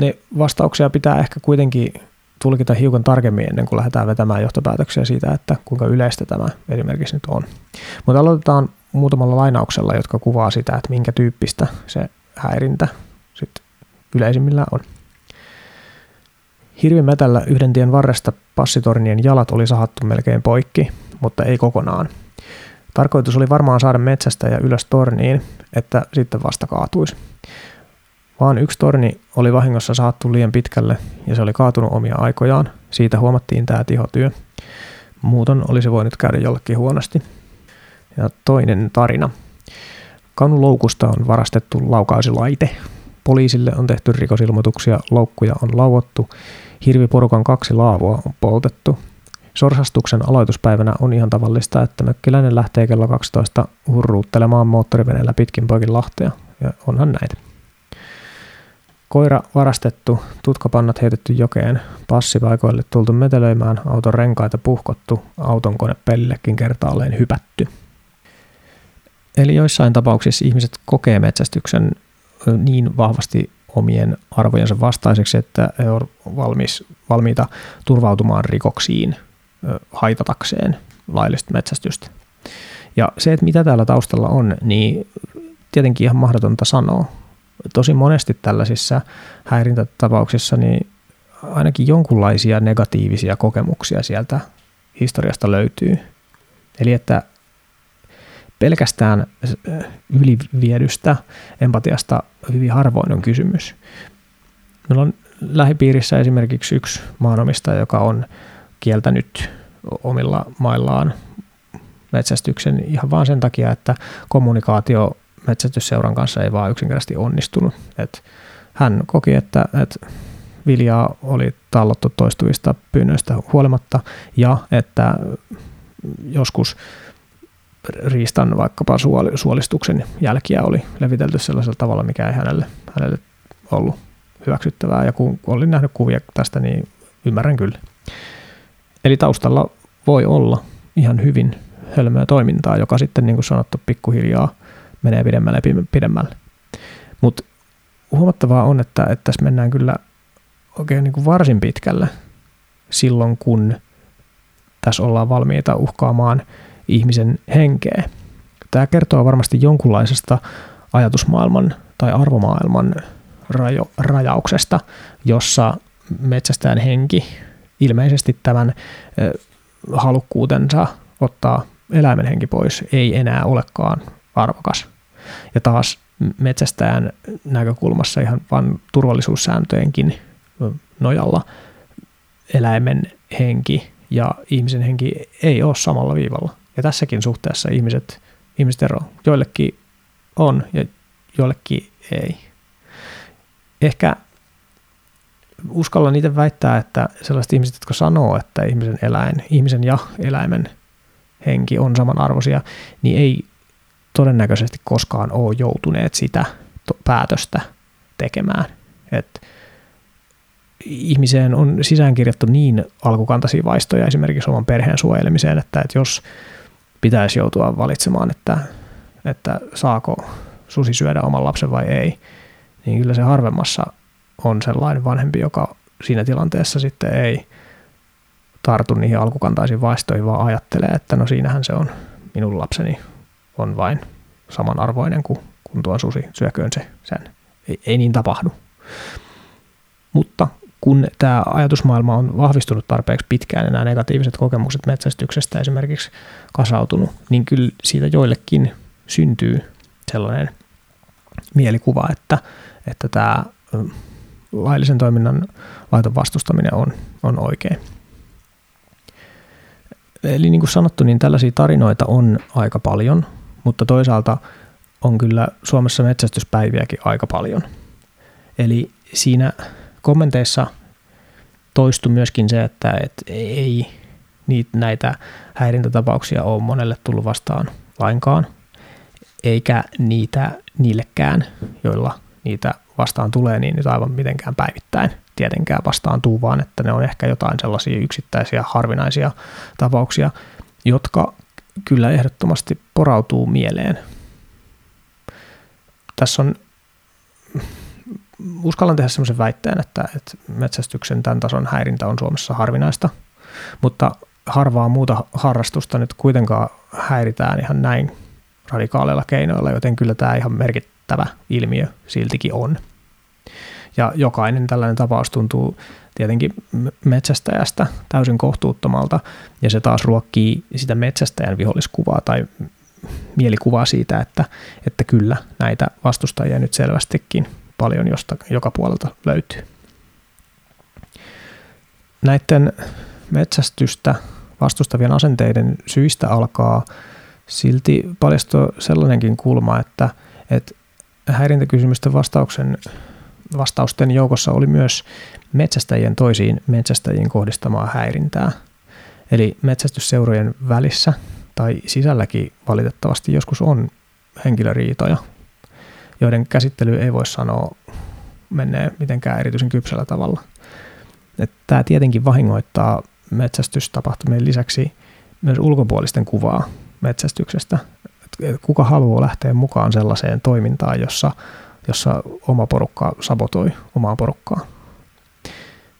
Ne vastauksia pitää ehkä kuitenkin tulkita hiukan tarkemmin ennen kuin lähdetään vetämään johtopäätöksiä siitä, että kuinka yleistä tämä esimerkiksi nyt on. Mutta aloitetaan muutamalla lainauksella, jotka kuvaa sitä, että minkä tyyppistä se häirintä sitten yleisimmillään on. Hirvimetällä yhden tien varresta passitornien jalat oli sahattu melkein poikki, mutta ei kokonaan. Tarkoitus oli varmaan saada metsästä ja ylös torniin, että sitten vasta kaatuisi. Vaan yksi torni oli vahingossa saattu liian pitkälle ja se oli kaatunut omia aikojaan. Siitä huomattiin tämä tihotyö. Muuton olisi voinut käydä jollekin huonosti. Ja toinen tarina. Kanuloukusta on varastettu laukaisilaite. Poliisille on tehty rikosilmoituksia, loukkuja on lauottu, hirviporukan kaksi laavoa on poltettu. Sorsastuksen aloituspäivänä on ihan tavallista, että mökkiläinen lähtee kello 12 hurruuttelemaan moottoriveneellä pitkin poikin Lahtea. Ja onhan näitä. Koira varastettu, tutkapannat heitetty jokeen, passipaikoille tultu metelöimään, auton renkaita puhkottu, auton kone pellillekin kertaalleen hypätty. Eli joissain tapauksissa ihmiset kokee metsästyksen niin vahvasti omien arvojensa vastaiseksi, että he ovat valmis, valmiita turvautumaan rikoksiin haitatakseen laillista metsästystä. Ja se, että mitä täällä taustalla on, niin tietenkin ihan mahdotonta sanoa tosi monesti tällaisissa häirintätapauksissa niin ainakin jonkunlaisia negatiivisia kokemuksia sieltä historiasta löytyy. Eli että pelkästään yliviedystä empatiasta hyvin harvoin on kysymys. Meillä on lähipiirissä esimerkiksi yksi maanomistaja, joka on kieltänyt omilla maillaan metsästyksen ihan vaan sen takia, että kommunikaatio metsästysseuran kanssa ei vaan yksinkertaisesti onnistunut. Et hän koki, että, että viljaa oli tallottu toistuvista pyynnöistä huolimatta ja että joskus riistan vaikkapa suolistuksen jälkiä oli levitelty sellaisella tavalla, mikä ei hänelle, hänelle ollut hyväksyttävää. Ja kun olin nähnyt kuvia tästä, niin ymmärrän kyllä. Eli taustalla voi olla ihan hyvin hölmöä toimintaa, joka sitten niin kuin sanottu pikkuhiljaa menee pidemmälle ja pidemmälle. Mutta huomattavaa on, että, että tässä mennään kyllä oikein niin kuin varsin pitkälle silloin, kun tässä ollaan valmiita uhkaamaan ihmisen henkeä. Tämä kertoo varmasti jonkunlaisesta ajatusmaailman tai arvomaailman rajo, rajauksesta, jossa metsästäjän henki ilmeisesti tämän halukkuutensa ottaa eläimen henki pois ei enää olekaan arvokas. Ja taas metsästäjän näkökulmassa ihan vain turvallisuussääntöjenkin nojalla eläimen henki ja ihmisen henki ei ole samalla viivalla. Ja tässäkin suhteessa ihmiset, ihmiset ero. Joillekin on ja joillekin ei. Ehkä uskalla niitä väittää, että sellaiset ihmiset, jotka sanoo, että ihmisen, eläin, ihmisen ja eläimen henki on samanarvoisia, niin ei todennäköisesti koskaan ole joutuneet sitä päätöstä tekemään. Et ihmiseen on sisäänkirjattu niin alkukantaisia vaistoja esimerkiksi oman perheen suojelemiseen, että, että jos pitäisi joutua valitsemaan, että, että saako susi syödä oman lapsen vai ei, niin kyllä se harvemmassa on sellainen vanhempi, joka siinä tilanteessa sitten ei tartu niihin alkukantaisiin vaistoihin, vaan ajattelee, että no siinähän se on, minun lapseni on vain samanarvoinen kuin, kuin tuo susi, syököön se sen. Ei, ei niin tapahdu. Mutta kun tämä ajatusmaailma on vahvistunut tarpeeksi pitkään ja nämä negatiiviset kokemukset metsästyksestä esimerkiksi kasautunut, niin kyllä siitä joillekin syntyy sellainen mielikuva, että, että tämä laillisen toiminnan laiton vastustaminen on, on oikein. Eli niin kuin sanottu, niin tällaisia tarinoita on aika paljon, mutta toisaalta on kyllä Suomessa metsästyspäiviäkin aika paljon. Eli siinä kommenteissa toistui myöskin se, että, että ei niitä, näitä häirintätapauksia ole monelle tullut vastaan lainkaan, eikä niitä niillekään, joilla niitä vastaan tulee, niin nyt aivan mitenkään päivittäin tietenkään vastaan tuu, vaan että ne on ehkä jotain sellaisia yksittäisiä harvinaisia tapauksia, jotka kyllä ehdottomasti porautuu mieleen. Tässä on, uskallan tehdä sellaisen väitteen, että, että metsästyksen tämän tason häirintä on Suomessa harvinaista, mutta harvaa muuta harrastusta nyt kuitenkaan häiritään ihan näin radikaaleilla keinoilla, joten kyllä tämä ihan merkittävä ilmiö siltikin on. Ja jokainen tällainen tapaus tuntuu tietenkin metsästäjästä täysin kohtuuttomalta, ja se taas ruokkii sitä metsästäjän viholliskuvaa tai mielikuvaa siitä, että, että kyllä näitä vastustajia nyt selvästikin paljon josta, joka puolelta löytyy. Näiden metsästystä vastustavien asenteiden syistä alkaa silti paljastua sellainenkin kulma, että, että häirintäkysymysten vastauksen vastausten joukossa oli myös metsästäjien toisiin metsästäjiin kohdistamaa häirintää. Eli metsästysseurojen välissä tai sisälläkin valitettavasti joskus on henkilöriitoja, joiden käsittely ei voi sanoa menee mitenkään erityisen kypsällä tavalla. Tämä tietenkin vahingoittaa metsästystapahtumien lisäksi myös ulkopuolisten kuvaa metsästyksestä. Kuka haluaa lähteä mukaan sellaiseen toimintaan, jossa jossa oma porukka sabotoi omaa porukkaa.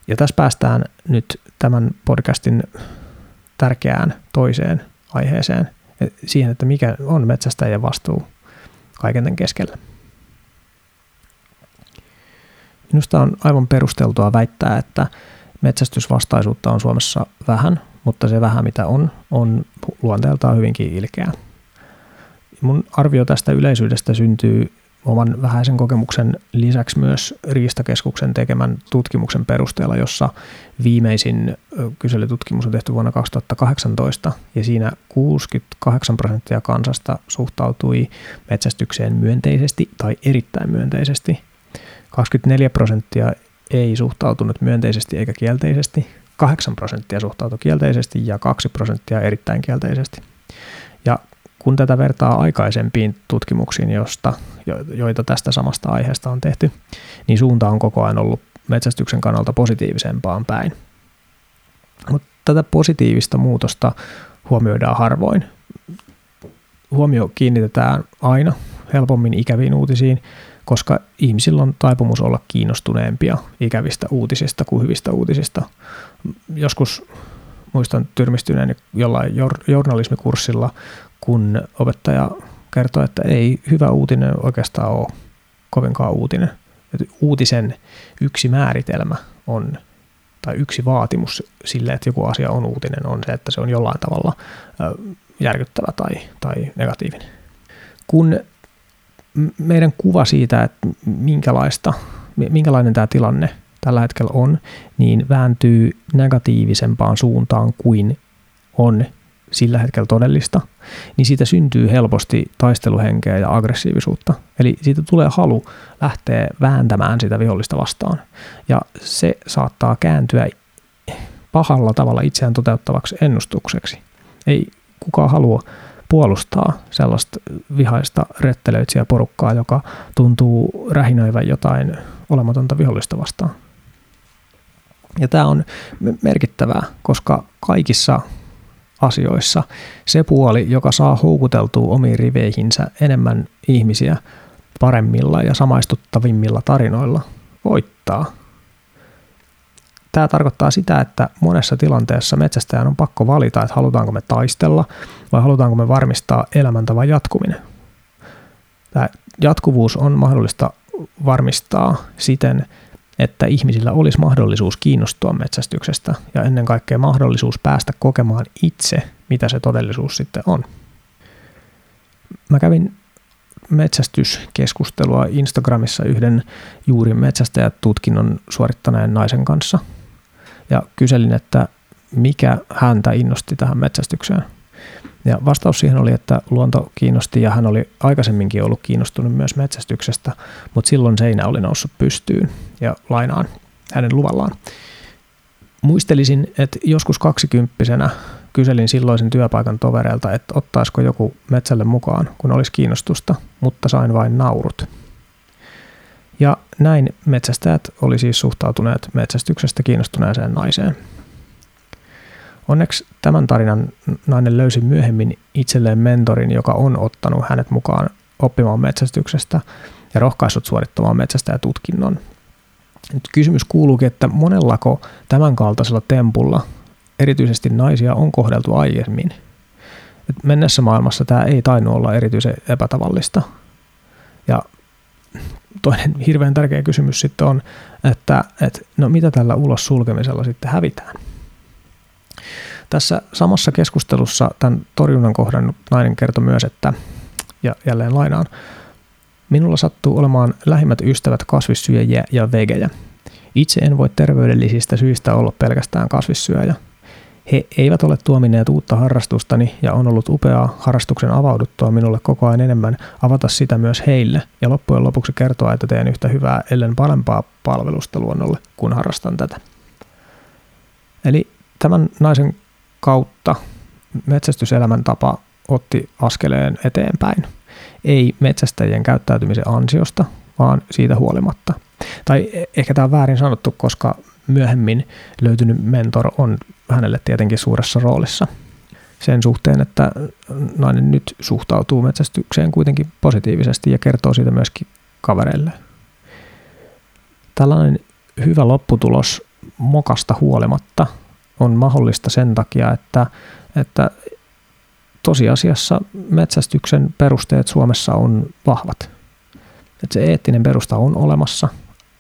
Ja tässä päästään nyt tämän podcastin tärkeään toiseen aiheeseen, siihen, että mikä on metsästäjien vastuu kaiken tämän keskellä. Minusta on aivan perusteltua väittää, että, Metsästysvastaisuutta on Suomessa vähän, mutta se vähän mitä on, on luonteeltaan hyvinkin ilkeää. Mun arvio tästä yleisyydestä syntyy oman vähäisen kokemuksen lisäksi myös Riistakeskuksen tekemän tutkimuksen perusteella, jossa viimeisin kyselytutkimus on tehty vuonna 2018 ja siinä 68 prosenttia kansasta suhtautui metsästykseen myönteisesti tai erittäin myönteisesti. 24 prosenttia ei suhtautunut myönteisesti eikä kielteisesti, 8 prosenttia suhtautui kielteisesti ja 2 prosenttia erittäin kielteisesti. Ja kun tätä vertaa aikaisempiin tutkimuksiin, josta, joita tästä samasta aiheesta on tehty, niin suunta on koko ajan ollut metsästyksen kannalta positiivisempaan päin. Mutta tätä positiivista muutosta huomioidaan harvoin. Huomio kiinnitetään aina helpommin ikäviin uutisiin, koska ihmisillä on taipumus olla kiinnostuneempia ikävistä uutisista kuin hyvistä uutisista. Joskus muistan tyrmistyneen jollain journalismikurssilla, kun opettaja kertoi, että ei hyvä uutinen oikeastaan ole kovinkaan uutinen. Että uutisen yksi määritelmä on, tai yksi vaatimus sille, että joku asia on uutinen, on se, että se on jollain tavalla järkyttävä tai, tai negatiivinen. Kun meidän kuva siitä, että minkälaista, minkälainen tämä tilanne tällä hetkellä on, niin vääntyy negatiivisempaan suuntaan kuin on sillä hetkellä todellista, niin siitä syntyy helposti taisteluhenkeä ja aggressiivisuutta. Eli siitä tulee halu lähteä vääntämään sitä vihollista vastaan. Ja se saattaa kääntyä pahalla tavalla itseään toteuttavaksi ennustukseksi. Ei kukaan halua puolustaa sellaista vihaista rettelöitsiä porukkaa, joka tuntuu rähinöivän jotain olematonta vihollista vastaan. Ja tämä on merkittävää, koska kaikissa asioissa se puoli, joka saa houkuteltua omiin riveihinsä enemmän ihmisiä paremmilla ja samaistuttavimmilla tarinoilla, voittaa. Tämä tarkoittaa sitä, että monessa tilanteessa metsästäjän on pakko valita, että halutaanko me taistella vai halutaanko me varmistaa elämäntavan jatkuminen. Tämä jatkuvuus on mahdollista varmistaa siten, että ihmisillä olisi mahdollisuus kiinnostua metsästyksestä ja ennen kaikkea mahdollisuus päästä kokemaan itse, mitä se todellisuus sitten on. Mä kävin metsästyskeskustelua Instagramissa yhden juuri metsästäjätutkinnon suorittaneen naisen kanssa ja kyselin, että mikä häntä innosti tähän metsästykseen – ja vastaus siihen oli, että luonto kiinnosti ja hän oli aikaisemminkin ollut kiinnostunut myös metsästyksestä, mutta silloin seinä oli noussut pystyyn ja lainaan hänen luvallaan. Muistelisin, että joskus kaksikymppisenä kyselin silloisen työpaikan tovereilta, että ottaisiko joku metsälle mukaan, kun olisi kiinnostusta, mutta sain vain naurut. Ja näin metsästäjät oli siis suhtautuneet metsästyksestä kiinnostuneeseen naiseen – Onneksi tämän tarinan nainen löysi myöhemmin itselleen mentorin, joka on ottanut hänet mukaan oppimaan metsästyksestä ja rohkaissut suorittamaan metsästäjätutkinnon. Nyt kysymys kuuluukin, että monellako tämän kaltaisella tempulla erityisesti naisia on kohdeltu aiemmin. Et mennessä maailmassa tämä ei tainnut olla erityisen epätavallista. Ja toinen hirveän tärkeä kysymys sitten on, että, että no mitä tällä ulos sulkemisella sitten hävitään. Tässä samassa keskustelussa tämän torjunnan kohdan nainen kertoi myös, että, ja jälleen lainaan, minulla sattuu olemaan lähimmät ystävät kasvissyöjiä ja vegejä. Itse en voi terveydellisistä syistä olla pelkästään kasvissyöjä. He eivät ole tuomineet uutta harrastustani ja on ollut upeaa harrastuksen avauduttua minulle koko ajan enemmän avata sitä myös heille ja loppujen lopuksi kertoa, että teen yhtä hyvää ellen parempaa palvelusta luonnolle, kun harrastan tätä. Eli tämän naisen kautta metsästyselämän tapa otti askeleen eteenpäin. Ei metsästäjien käyttäytymisen ansiosta, vaan siitä huolimatta. Tai e- ehkä tämä on väärin sanottu, koska myöhemmin löytynyt mentor on hänelle tietenkin suuressa roolissa sen suhteen, että nainen nyt suhtautuu metsästykseen kuitenkin positiivisesti ja kertoo siitä myöskin kavereille. Tällainen hyvä lopputulos mokasta huolimatta – on mahdollista sen takia, että, että tosiasiassa metsästyksen perusteet Suomessa on vahvat. Että se eettinen perusta on olemassa,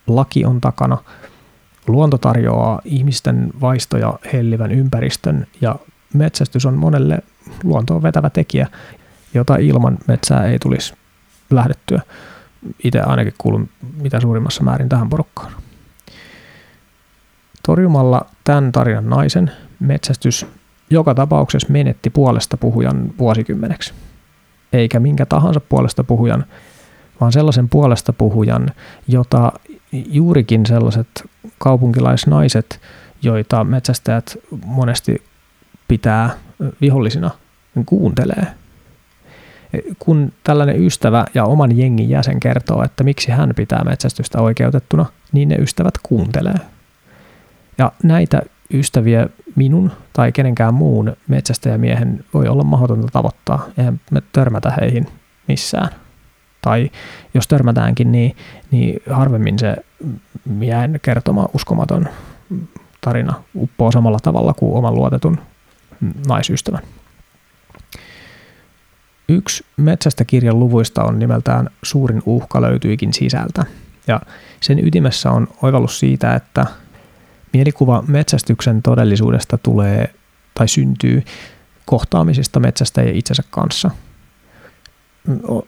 laki on takana, Luonto tarjoaa ihmisten vaistoja hellivän ympäristön ja metsästys on monelle luontoon vetävä tekijä, jota ilman metsää ei tulisi lähdettyä. Itse ainakin kuulun mitä suurimmassa määrin tähän porukkaan. Torjumalla tämän tarinan naisen metsästys joka tapauksessa menetti puolesta puhujan vuosikymmeneksi. Eikä minkä tahansa puolesta puhujan, vaan sellaisen puolesta puhujan, jota juurikin sellaiset kaupunkilaisnaiset, joita metsästäjät monesti pitää vihollisina, kuuntelee. Kun tällainen ystävä ja oman jengin jäsen kertoo, että miksi hän pitää metsästystä oikeutettuna, niin ne ystävät kuuntelee. Ja näitä ystäviä minun tai kenenkään muun metsästäjämiehen voi olla mahdotonta tavoittaa. Eihän me törmätä heihin missään. Tai jos törmätäänkin, niin, niin harvemmin se miehen kertoma uskomaton tarina uppoo samalla tavalla kuin oman luotetun naisystävän. Yksi metsästä kirjan luvuista on nimeltään Suurin uhka löytyikin sisältä. Ja sen ytimessä on oivallus siitä, että Mielikuva metsästyksen todellisuudesta tulee tai syntyy kohtaamisista metsästäjien itsensä kanssa.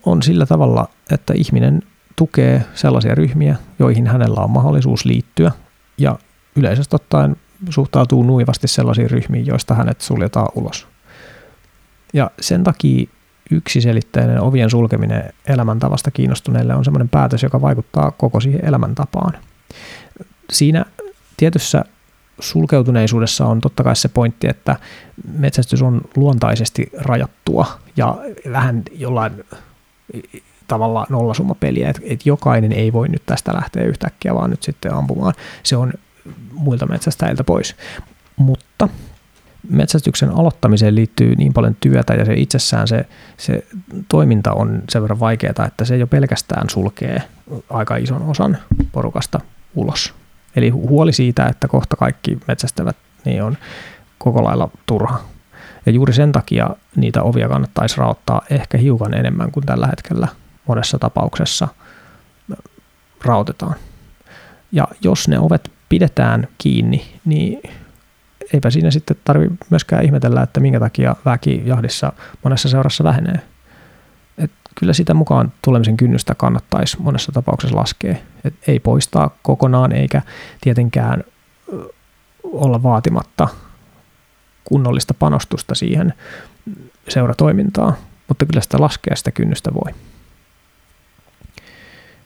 On sillä tavalla, että ihminen tukee sellaisia ryhmiä, joihin hänellä on mahdollisuus liittyä ja yleisesti ottaen suhtautuu nuivasti sellaisiin ryhmiin, joista hänet suljetaan ulos. Ja sen takia yksiselitteinen ovien sulkeminen elämäntavasta kiinnostuneille on sellainen päätös, joka vaikuttaa koko siihen elämäntapaan. Siinä tietyssä sulkeutuneisuudessa on totta kai se pointti, että metsästys on luontaisesti rajattua ja vähän jollain tavalla nollasummapeliä, että, että jokainen ei voi nyt tästä lähteä yhtäkkiä vaan nyt sitten ampumaan. Se on muilta metsästäjiltä pois. Mutta metsästyksen aloittamiseen liittyy niin paljon työtä ja se itsessään se, se toiminta on sen verran vaikeaa, että se jo pelkästään sulkee aika ison osan porukasta ulos Eli huoli siitä, että kohta kaikki metsästävät, niin on koko lailla turha. Ja juuri sen takia niitä ovia kannattaisi raottaa ehkä hiukan enemmän kuin tällä hetkellä monessa tapauksessa rautetaan. Ja jos ne ovet pidetään kiinni, niin eipä siinä sitten tarvitse myöskään ihmetellä, että minkä takia väki jahdissa monessa seurassa vähenee kyllä sitä mukaan tulemisen kynnystä kannattaisi monessa tapauksessa laskea. Et ei poistaa kokonaan eikä tietenkään olla vaatimatta kunnollista panostusta siihen seuratoimintaan, mutta kyllä sitä laskea sitä kynnystä voi.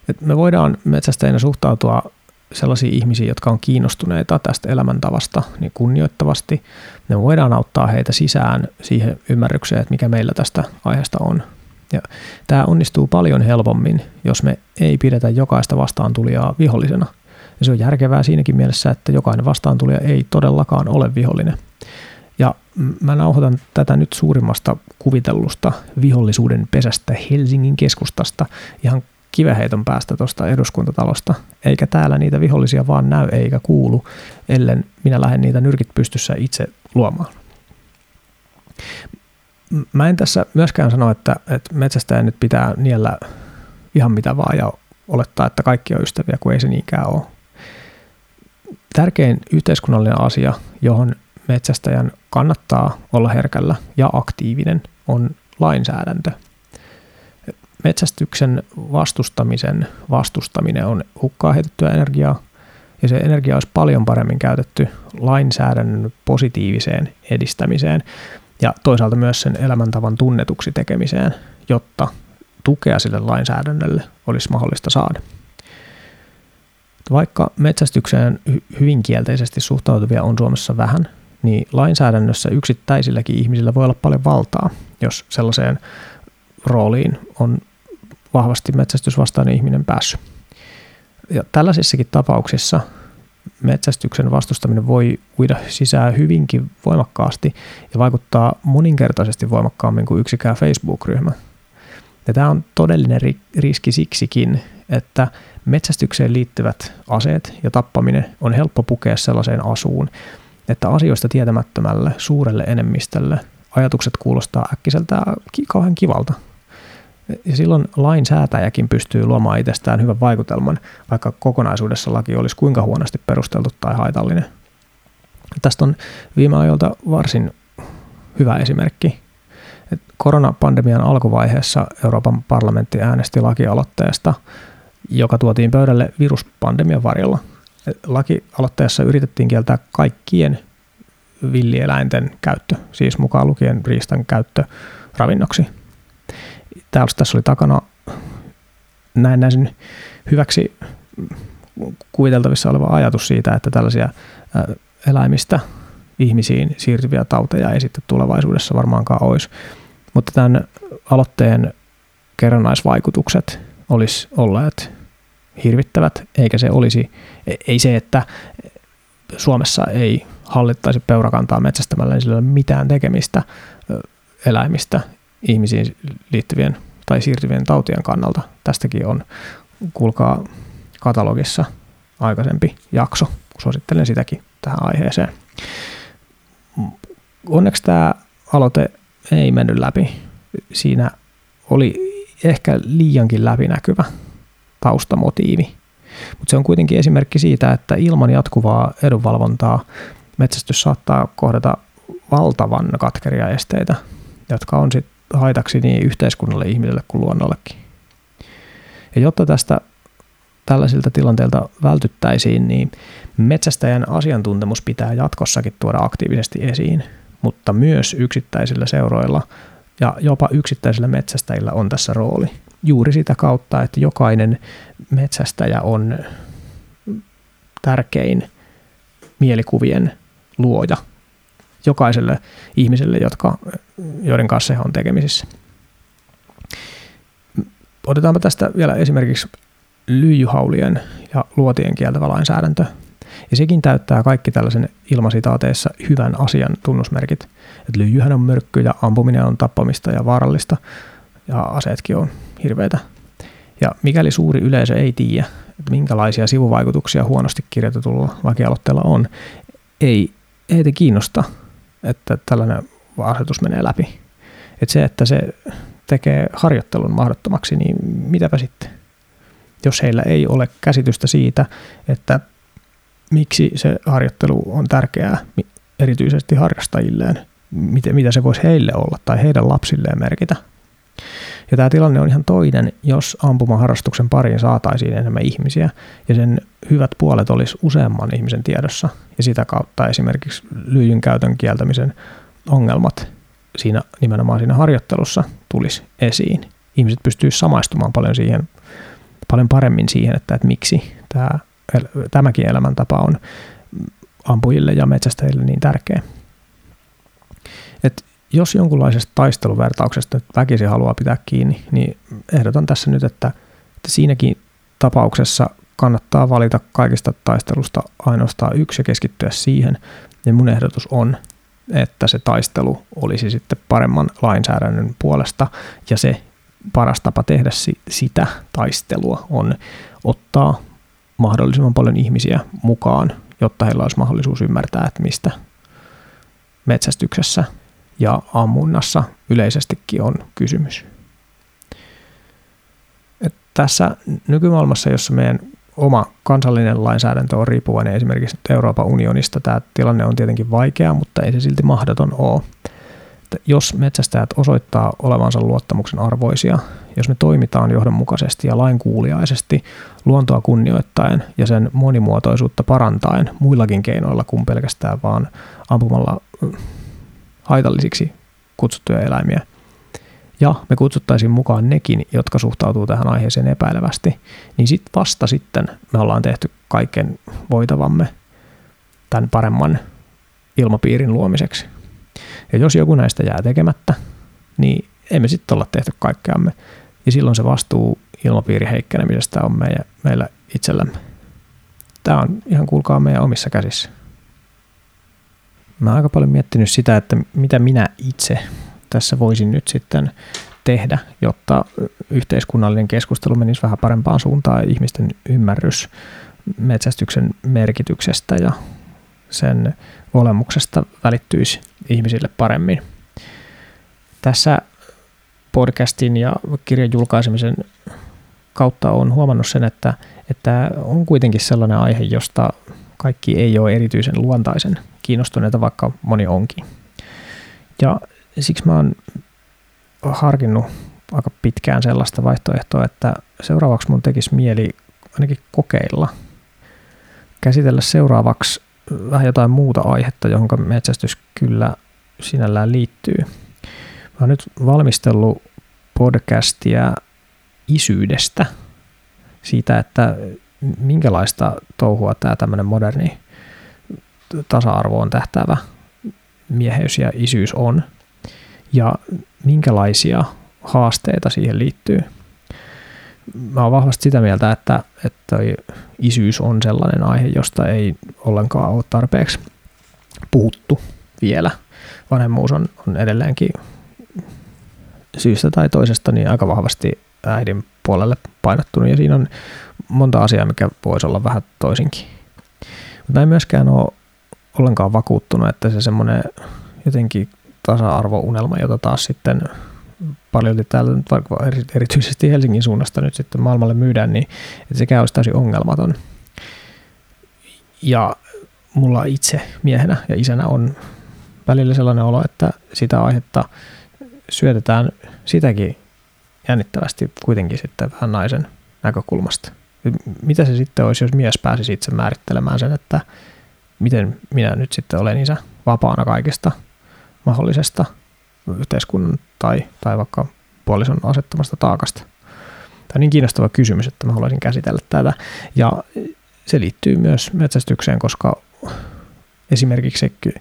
Et me voidaan metsästäjänä suhtautua sellaisiin ihmisiin, jotka on kiinnostuneita tästä elämäntavasta niin kunnioittavasti. Me voidaan auttaa heitä sisään siihen ymmärrykseen, että mikä meillä tästä aiheesta on. Ja tämä onnistuu paljon helpommin, jos me ei pidetä jokaista vastaantulijaa vihollisena. Ja se on järkevää siinäkin mielessä, että jokainen vastaantulija ei todellakaan ole vihollinen. Ja mä nauhoitan tätä nyt suurimmasta kuvitellusta vihollisuuden pesästä Helsingin keskustasta ihan kiveheiton päästä tuosta eduskuntatalosta, eikä täällä niitä vihollisia vaan näy eikä kuulu, ellen minä lähden niitä nyrkit pystyssä itse luomaan mä en tässä myöskään sano, että, että metsästäjä nyt pitää niellä ihan mitä vaan ja olettaa, että kaikki on ystäviä, kun ei se niinkään ole. Tärkein yhteiskunnallinen asia, johon metsästäjän kannattaa olla herkällä ja aktiivinen, on lainsäädäntö. Metsästyksen vastustamisen vastustaminen on hukkaa heitettyä energiaa, ja se energia olisi paljon paremmin käytetty lainsäädännön positiiviseen edistämiseen ja toisaalta myös sen elämäntavan tunnetuksi tekemiseen, jotta tukea sille lainsäädännölle olisi mahdollista saada. Vaikka metsästykseen hyvin kielteisesti suhtautuvia on Suomessa vähän, niin lainsäädännössä yksittäisilläkin ihmisillä voi olla paljon valtaa, jos sellaiseen rooliin on vahvasti metsästysvastainen ihminen päässyt. Ja tällaisissakin tapauksissa metsästyksen vastustaminen voi uida sisään hyvinkin voimakkaasti ja vaikuttaa moninkertaisesti voimakkaammin kuin yksikään Facebook-ryhmä. Ja tämä on todellinen riski siksikin, että metsästykseen liittyvät aseet ja tappaminen on helppo pukea sellaiseen asuun, että asioista tietämättömälle suurelle enemmistölle ajatukset kuulostaa äkkiseltä kauhean kivalta. Ja silloin lainsäätäjäkin pystyy luomaan itsestään hyvän vaikutelman, vaikka kokonaisuudessa laki olisi kuinka huonosti perusteltu tai haitallinen. Tästä on viime ajoilta varsin hyvä esimerkki. Koronapandemian alkuvaiheessa Euroopan parlamentti äänesti lakialoitteesta, joka tuotiin pöydälle viruspandemian varjolla. Lakialoitteessa yritettiin kieltää kaikkien villieläinten käyttö, siis mukaan lukien riistan käyttö ravinnoksi. Tässä oli takana näin hyväksi kuviteltavissa oleva ajatus siitä, että tällaisia eläimistä ihmisiin siirtyviä tauteja ei sitten tulevaisuudessa varmaankaan olisi. Mutta tämän aloitteen kerrannaisvaikutukset olisi olleet hirvittävät, eikä se olisi, ei se, että Suomessa ei hallittaisi peurakantaa metsästämällä, niin sillä ei ole mitään tekemistä eläimistä ihmisiin liittyvien tai siirtyvien tautien kannalta. Tästäkin on, kuulkaa katalogissa aikaisempi jakso, suosittelen sitäkin tähän aiheeseen. Onneksi tämä aloite ei mennyt läpi. Siinä oli ehkä liiankin läpinäkyvä taustamotiivi. Mutta se on kuitenkin esimerkki siitä, että ilman jatkuvaa edunvalvontaa metsästys saattaa kohdata valtavan katkeria esteitä, jotka on sitten haitaksi niin yhteiskunnalle, ihmiselle kuin luonnollekin. Ja jotta tästä tällaisilta tilanteilta vältyttäisiin, niin metsästäjän asiantuntemus pitää jatkossakin tuoda aktiivisesti esiin, mutta myös yksittäisillä seuroilla ja jopa yksittäisillä metsästäjillä on tässä rooli. Juuri sitä kautta, että jokainen metsästäjä on tärkein mielikuvien luoja jokaiselle ihmiselle, jotka, joiden kanssa he on tekemisissä. Otetaanpa tästä vielä esimerkiksi lyijyhaulien ja luotien kieltävä lainsäädäntö. Ja sekin täyttää kaikki tällaisen ilmasitaateissa hyvän asian tunnusmerkit. Että lyijyhän on myrkky ja ampuminen on tappamista ja vaarallista ja aseetkin on hirveitä. Ja mikäli suuri yleisö ei tiedä, että minkälaisia sivuvaikutuksia huonosti kirjoitetulla lakialoitteella on, ei heitä kiinnosta, että tällainen asetus menee läpi. Että se, että se tekee harjoittelun mahdottomaksi, niin mitäpä sitten? Jos heillä ei ole käsitystä siitä, että miksi se harjoittelu on tärkeää erityisesti harrastajilleen, mitä se voisi heille olla tai heidän lapsilleen merkitä – ja tämä tilanne on ihan toinen, jos ampumaharrastuksen pariin saataisiin enemmän ihmisiä ja sen hyvät puolet olisi useamman ihmisen tiedossa ja sitä kautta esimerkiksi lyijyn käytön kieltämisen ongelmat siinä nimenomaan siinä harjoittelussa tulisi esiin. Ihmiset pystyisivät samaistumaan paljon siihen, paljon paremmin siihen, että, että miksi tämä, tämäkin elämäntapa on ampujille ja metsästäjille niin tärkeä. Et jos jonkunlaisesta taisteluvertauksesta väkisin haluaa pitää kiinni, niin ehdotan tässä nyt, että, että siinäkin tapauksessa kannattaa valita kaikista taistelusta ainoastaan yksi ja keskittyä siihen. Ja mun ehdotus on, että se taistelu olisi sitten paremman lainsäädännön puolesta ja se paras tapa tehdä sitä taistelua on ottaa mahdollisimman paljon ihmisiä mukaan, jotta heillä olisi mahdollisuus ymmärtää, että mistä metsästyksessä ja ammunnassa yleisestikin on kysymys. Et tässä nykymaailmassa, jossa meidän oma kansallinen lainsäädäntö on riippuvainen esimerkiksi Euroopan unionista, tämä tilanne on tietenkin vaikea, mutta ei se silti mahdoton ole. Että jos metsästäjät osoittaa olevansa luottamuksen arvoisia, jos me toimitaan johdonmukaisesti ja lainkuuliaisesti, luontoa kunnioittaen ja sen monimuotoisuutta parantaen muillakin keinoilla kuin pelkästään vaan ampumalla haitallisiksi kutsuttuja eläimiä. Ja me kutsuttaisiin mukaan nekin, jotka suhtautuu tähän aiheeseen epäilevästi, niin sit vasta sitten me ollaan tehty kaiken voitavamme tämän paremman ilmapiirin luomiseksi. Ja jos joku näistä jää tekemättä, niin emme sitten olla tehty kaikkeamme. Ja silloin se vastuu ilmapiirin heikkenemisestä on meidän, meillä itsellämme. Tämä on ihan kuulkaa meidän omissa käsissä mä aika paljon miettinyt sitä, että mitä minä itse tässä voisin nyt sitten tehdä, jotta yhteiskunnallinen keskustelu menisi vähän parempaan suuntaan ja ihmisten ymmärrys metsästyksen merkityksestä ja sen olemuksesta välittyisi ihmisille paremmin. Tässä podcastin ja kirjan julkaisemisen kautta on huomannut sen, että, että on kuitenkin sellainen aihe, josta kaikki ei ole erityisen luontaisen kiinnostuneita, vaikka moni onkin. Ja siksi mä oon harkinnut aika pitkään sellaista vaihtoehtoa, että seuraavaksi mun tekisi mieli ainakin kokeilla, käsitellä seuraavaksi vähän jotain muuta aihetta, johon metsästys kyllä sinällään liittyy. Mä oon nyt valmistellut podcastia isyydestä, siitä, että minkälaista touhua tämä tämmöinen moderni tasa-arvoon tähtäävä mieheys ja isyys on ja minkälaisia haasteita siihen liittyy. Mä oon vahvasti sitä mieltä, että, että isyys on sellainen aihe, josta ei ollenkaan ole tarpeeksi puhuttu vielä. Vanhemmuus on, on edelleenkin syystä tai toisesta niin aika vahvasti äidin puolelle painottunut ja siinä on monta asiaa, mikä voisi olla vähän toisinkin. Mutta en myöskään ole ollenkaan vakuuttunut, että se semmoinen jotenkin tasa-arvounelma, jota taas sitten paljon täällä nyt vaikka erityisesti Helsingin suunnasta nyt sitten maailmalle myydään, niin että sekään olisi täysin ongelmaton. Ja mulla itse miehenä ja isänä on välillä sellainen olo, että sitä aihetta syötetään sitäkin jännittävästi kuitenkin sitten vähän naisen näkökulmasta. Mitä se sitten olisi, jos mies pääsisi itse määrittelemään sen, että miten minä nyt sitten olen isä vapaana kaikesta mahdollisesta yhteiskunnan tai, tai vaikka puolison asettamasta taakasta. Tämä on niin kiinnostava kysymys, että mä haluaisin käsitellä tätä. Ja se liittyy myös metsästykseen, koska esimerkiksi se,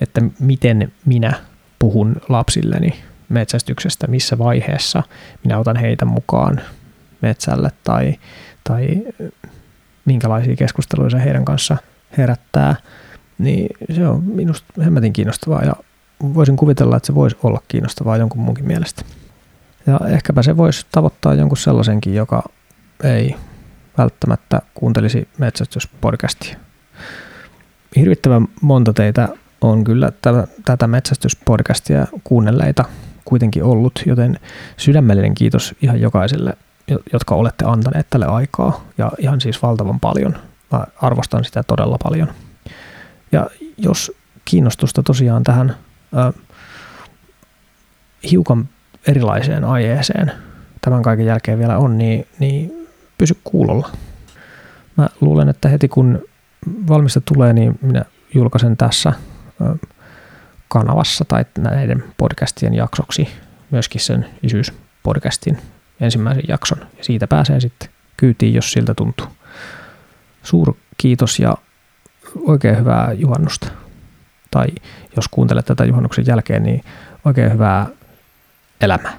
että miten minä puhun lapsilleni metsästyksestä, missä vaiheessa minä otan heitä mukaan metsälle tai, tai minkälaisia keskusteluja se heidän kanssa herättää, niin se on minusta hemmetin kiinnostavaa ja voisin kuvitella, että se voisi olla kiinnostavaa jonkun muunkin mielestä. Ja ehkäpä se voisi tavoittaa jonkun sellaisenkin, joka ei välttämättä kuuntelisi metsästyspodcastia. Hirvittävän monta teitä on kyllä tätä metsästyspodcastia kuunnelleita kuitenkin ollut, joten sydämellinen kiitos ihan jokaiselle, jotka olette antaneet tälle aikaa ja ihan siis valtavan paljon. Mä arvostan sitä todella paljon. Ja jos kiinnostusta tosiaan tähän äh, hiukan erilaiseen aiheeseen tämän kaiken jälkeen vielä on, niin, niin pysy kuulolla. Mä luulen, että heti kun valmista tulee, niin minä julkaisen tässä äh, kanavassa tai näiden podcastien jaksoksi myöskin sen isyyspodcastin ensimmäisen jakson. Ja siitä pääsee sitten kyytiin, jos siltä tuntuu. Suur kiitos ja oikein hyvää juhannusta. Tai jos kuuntelet tätä juhannuksen jälkeen, niin oikein hyvää elämää.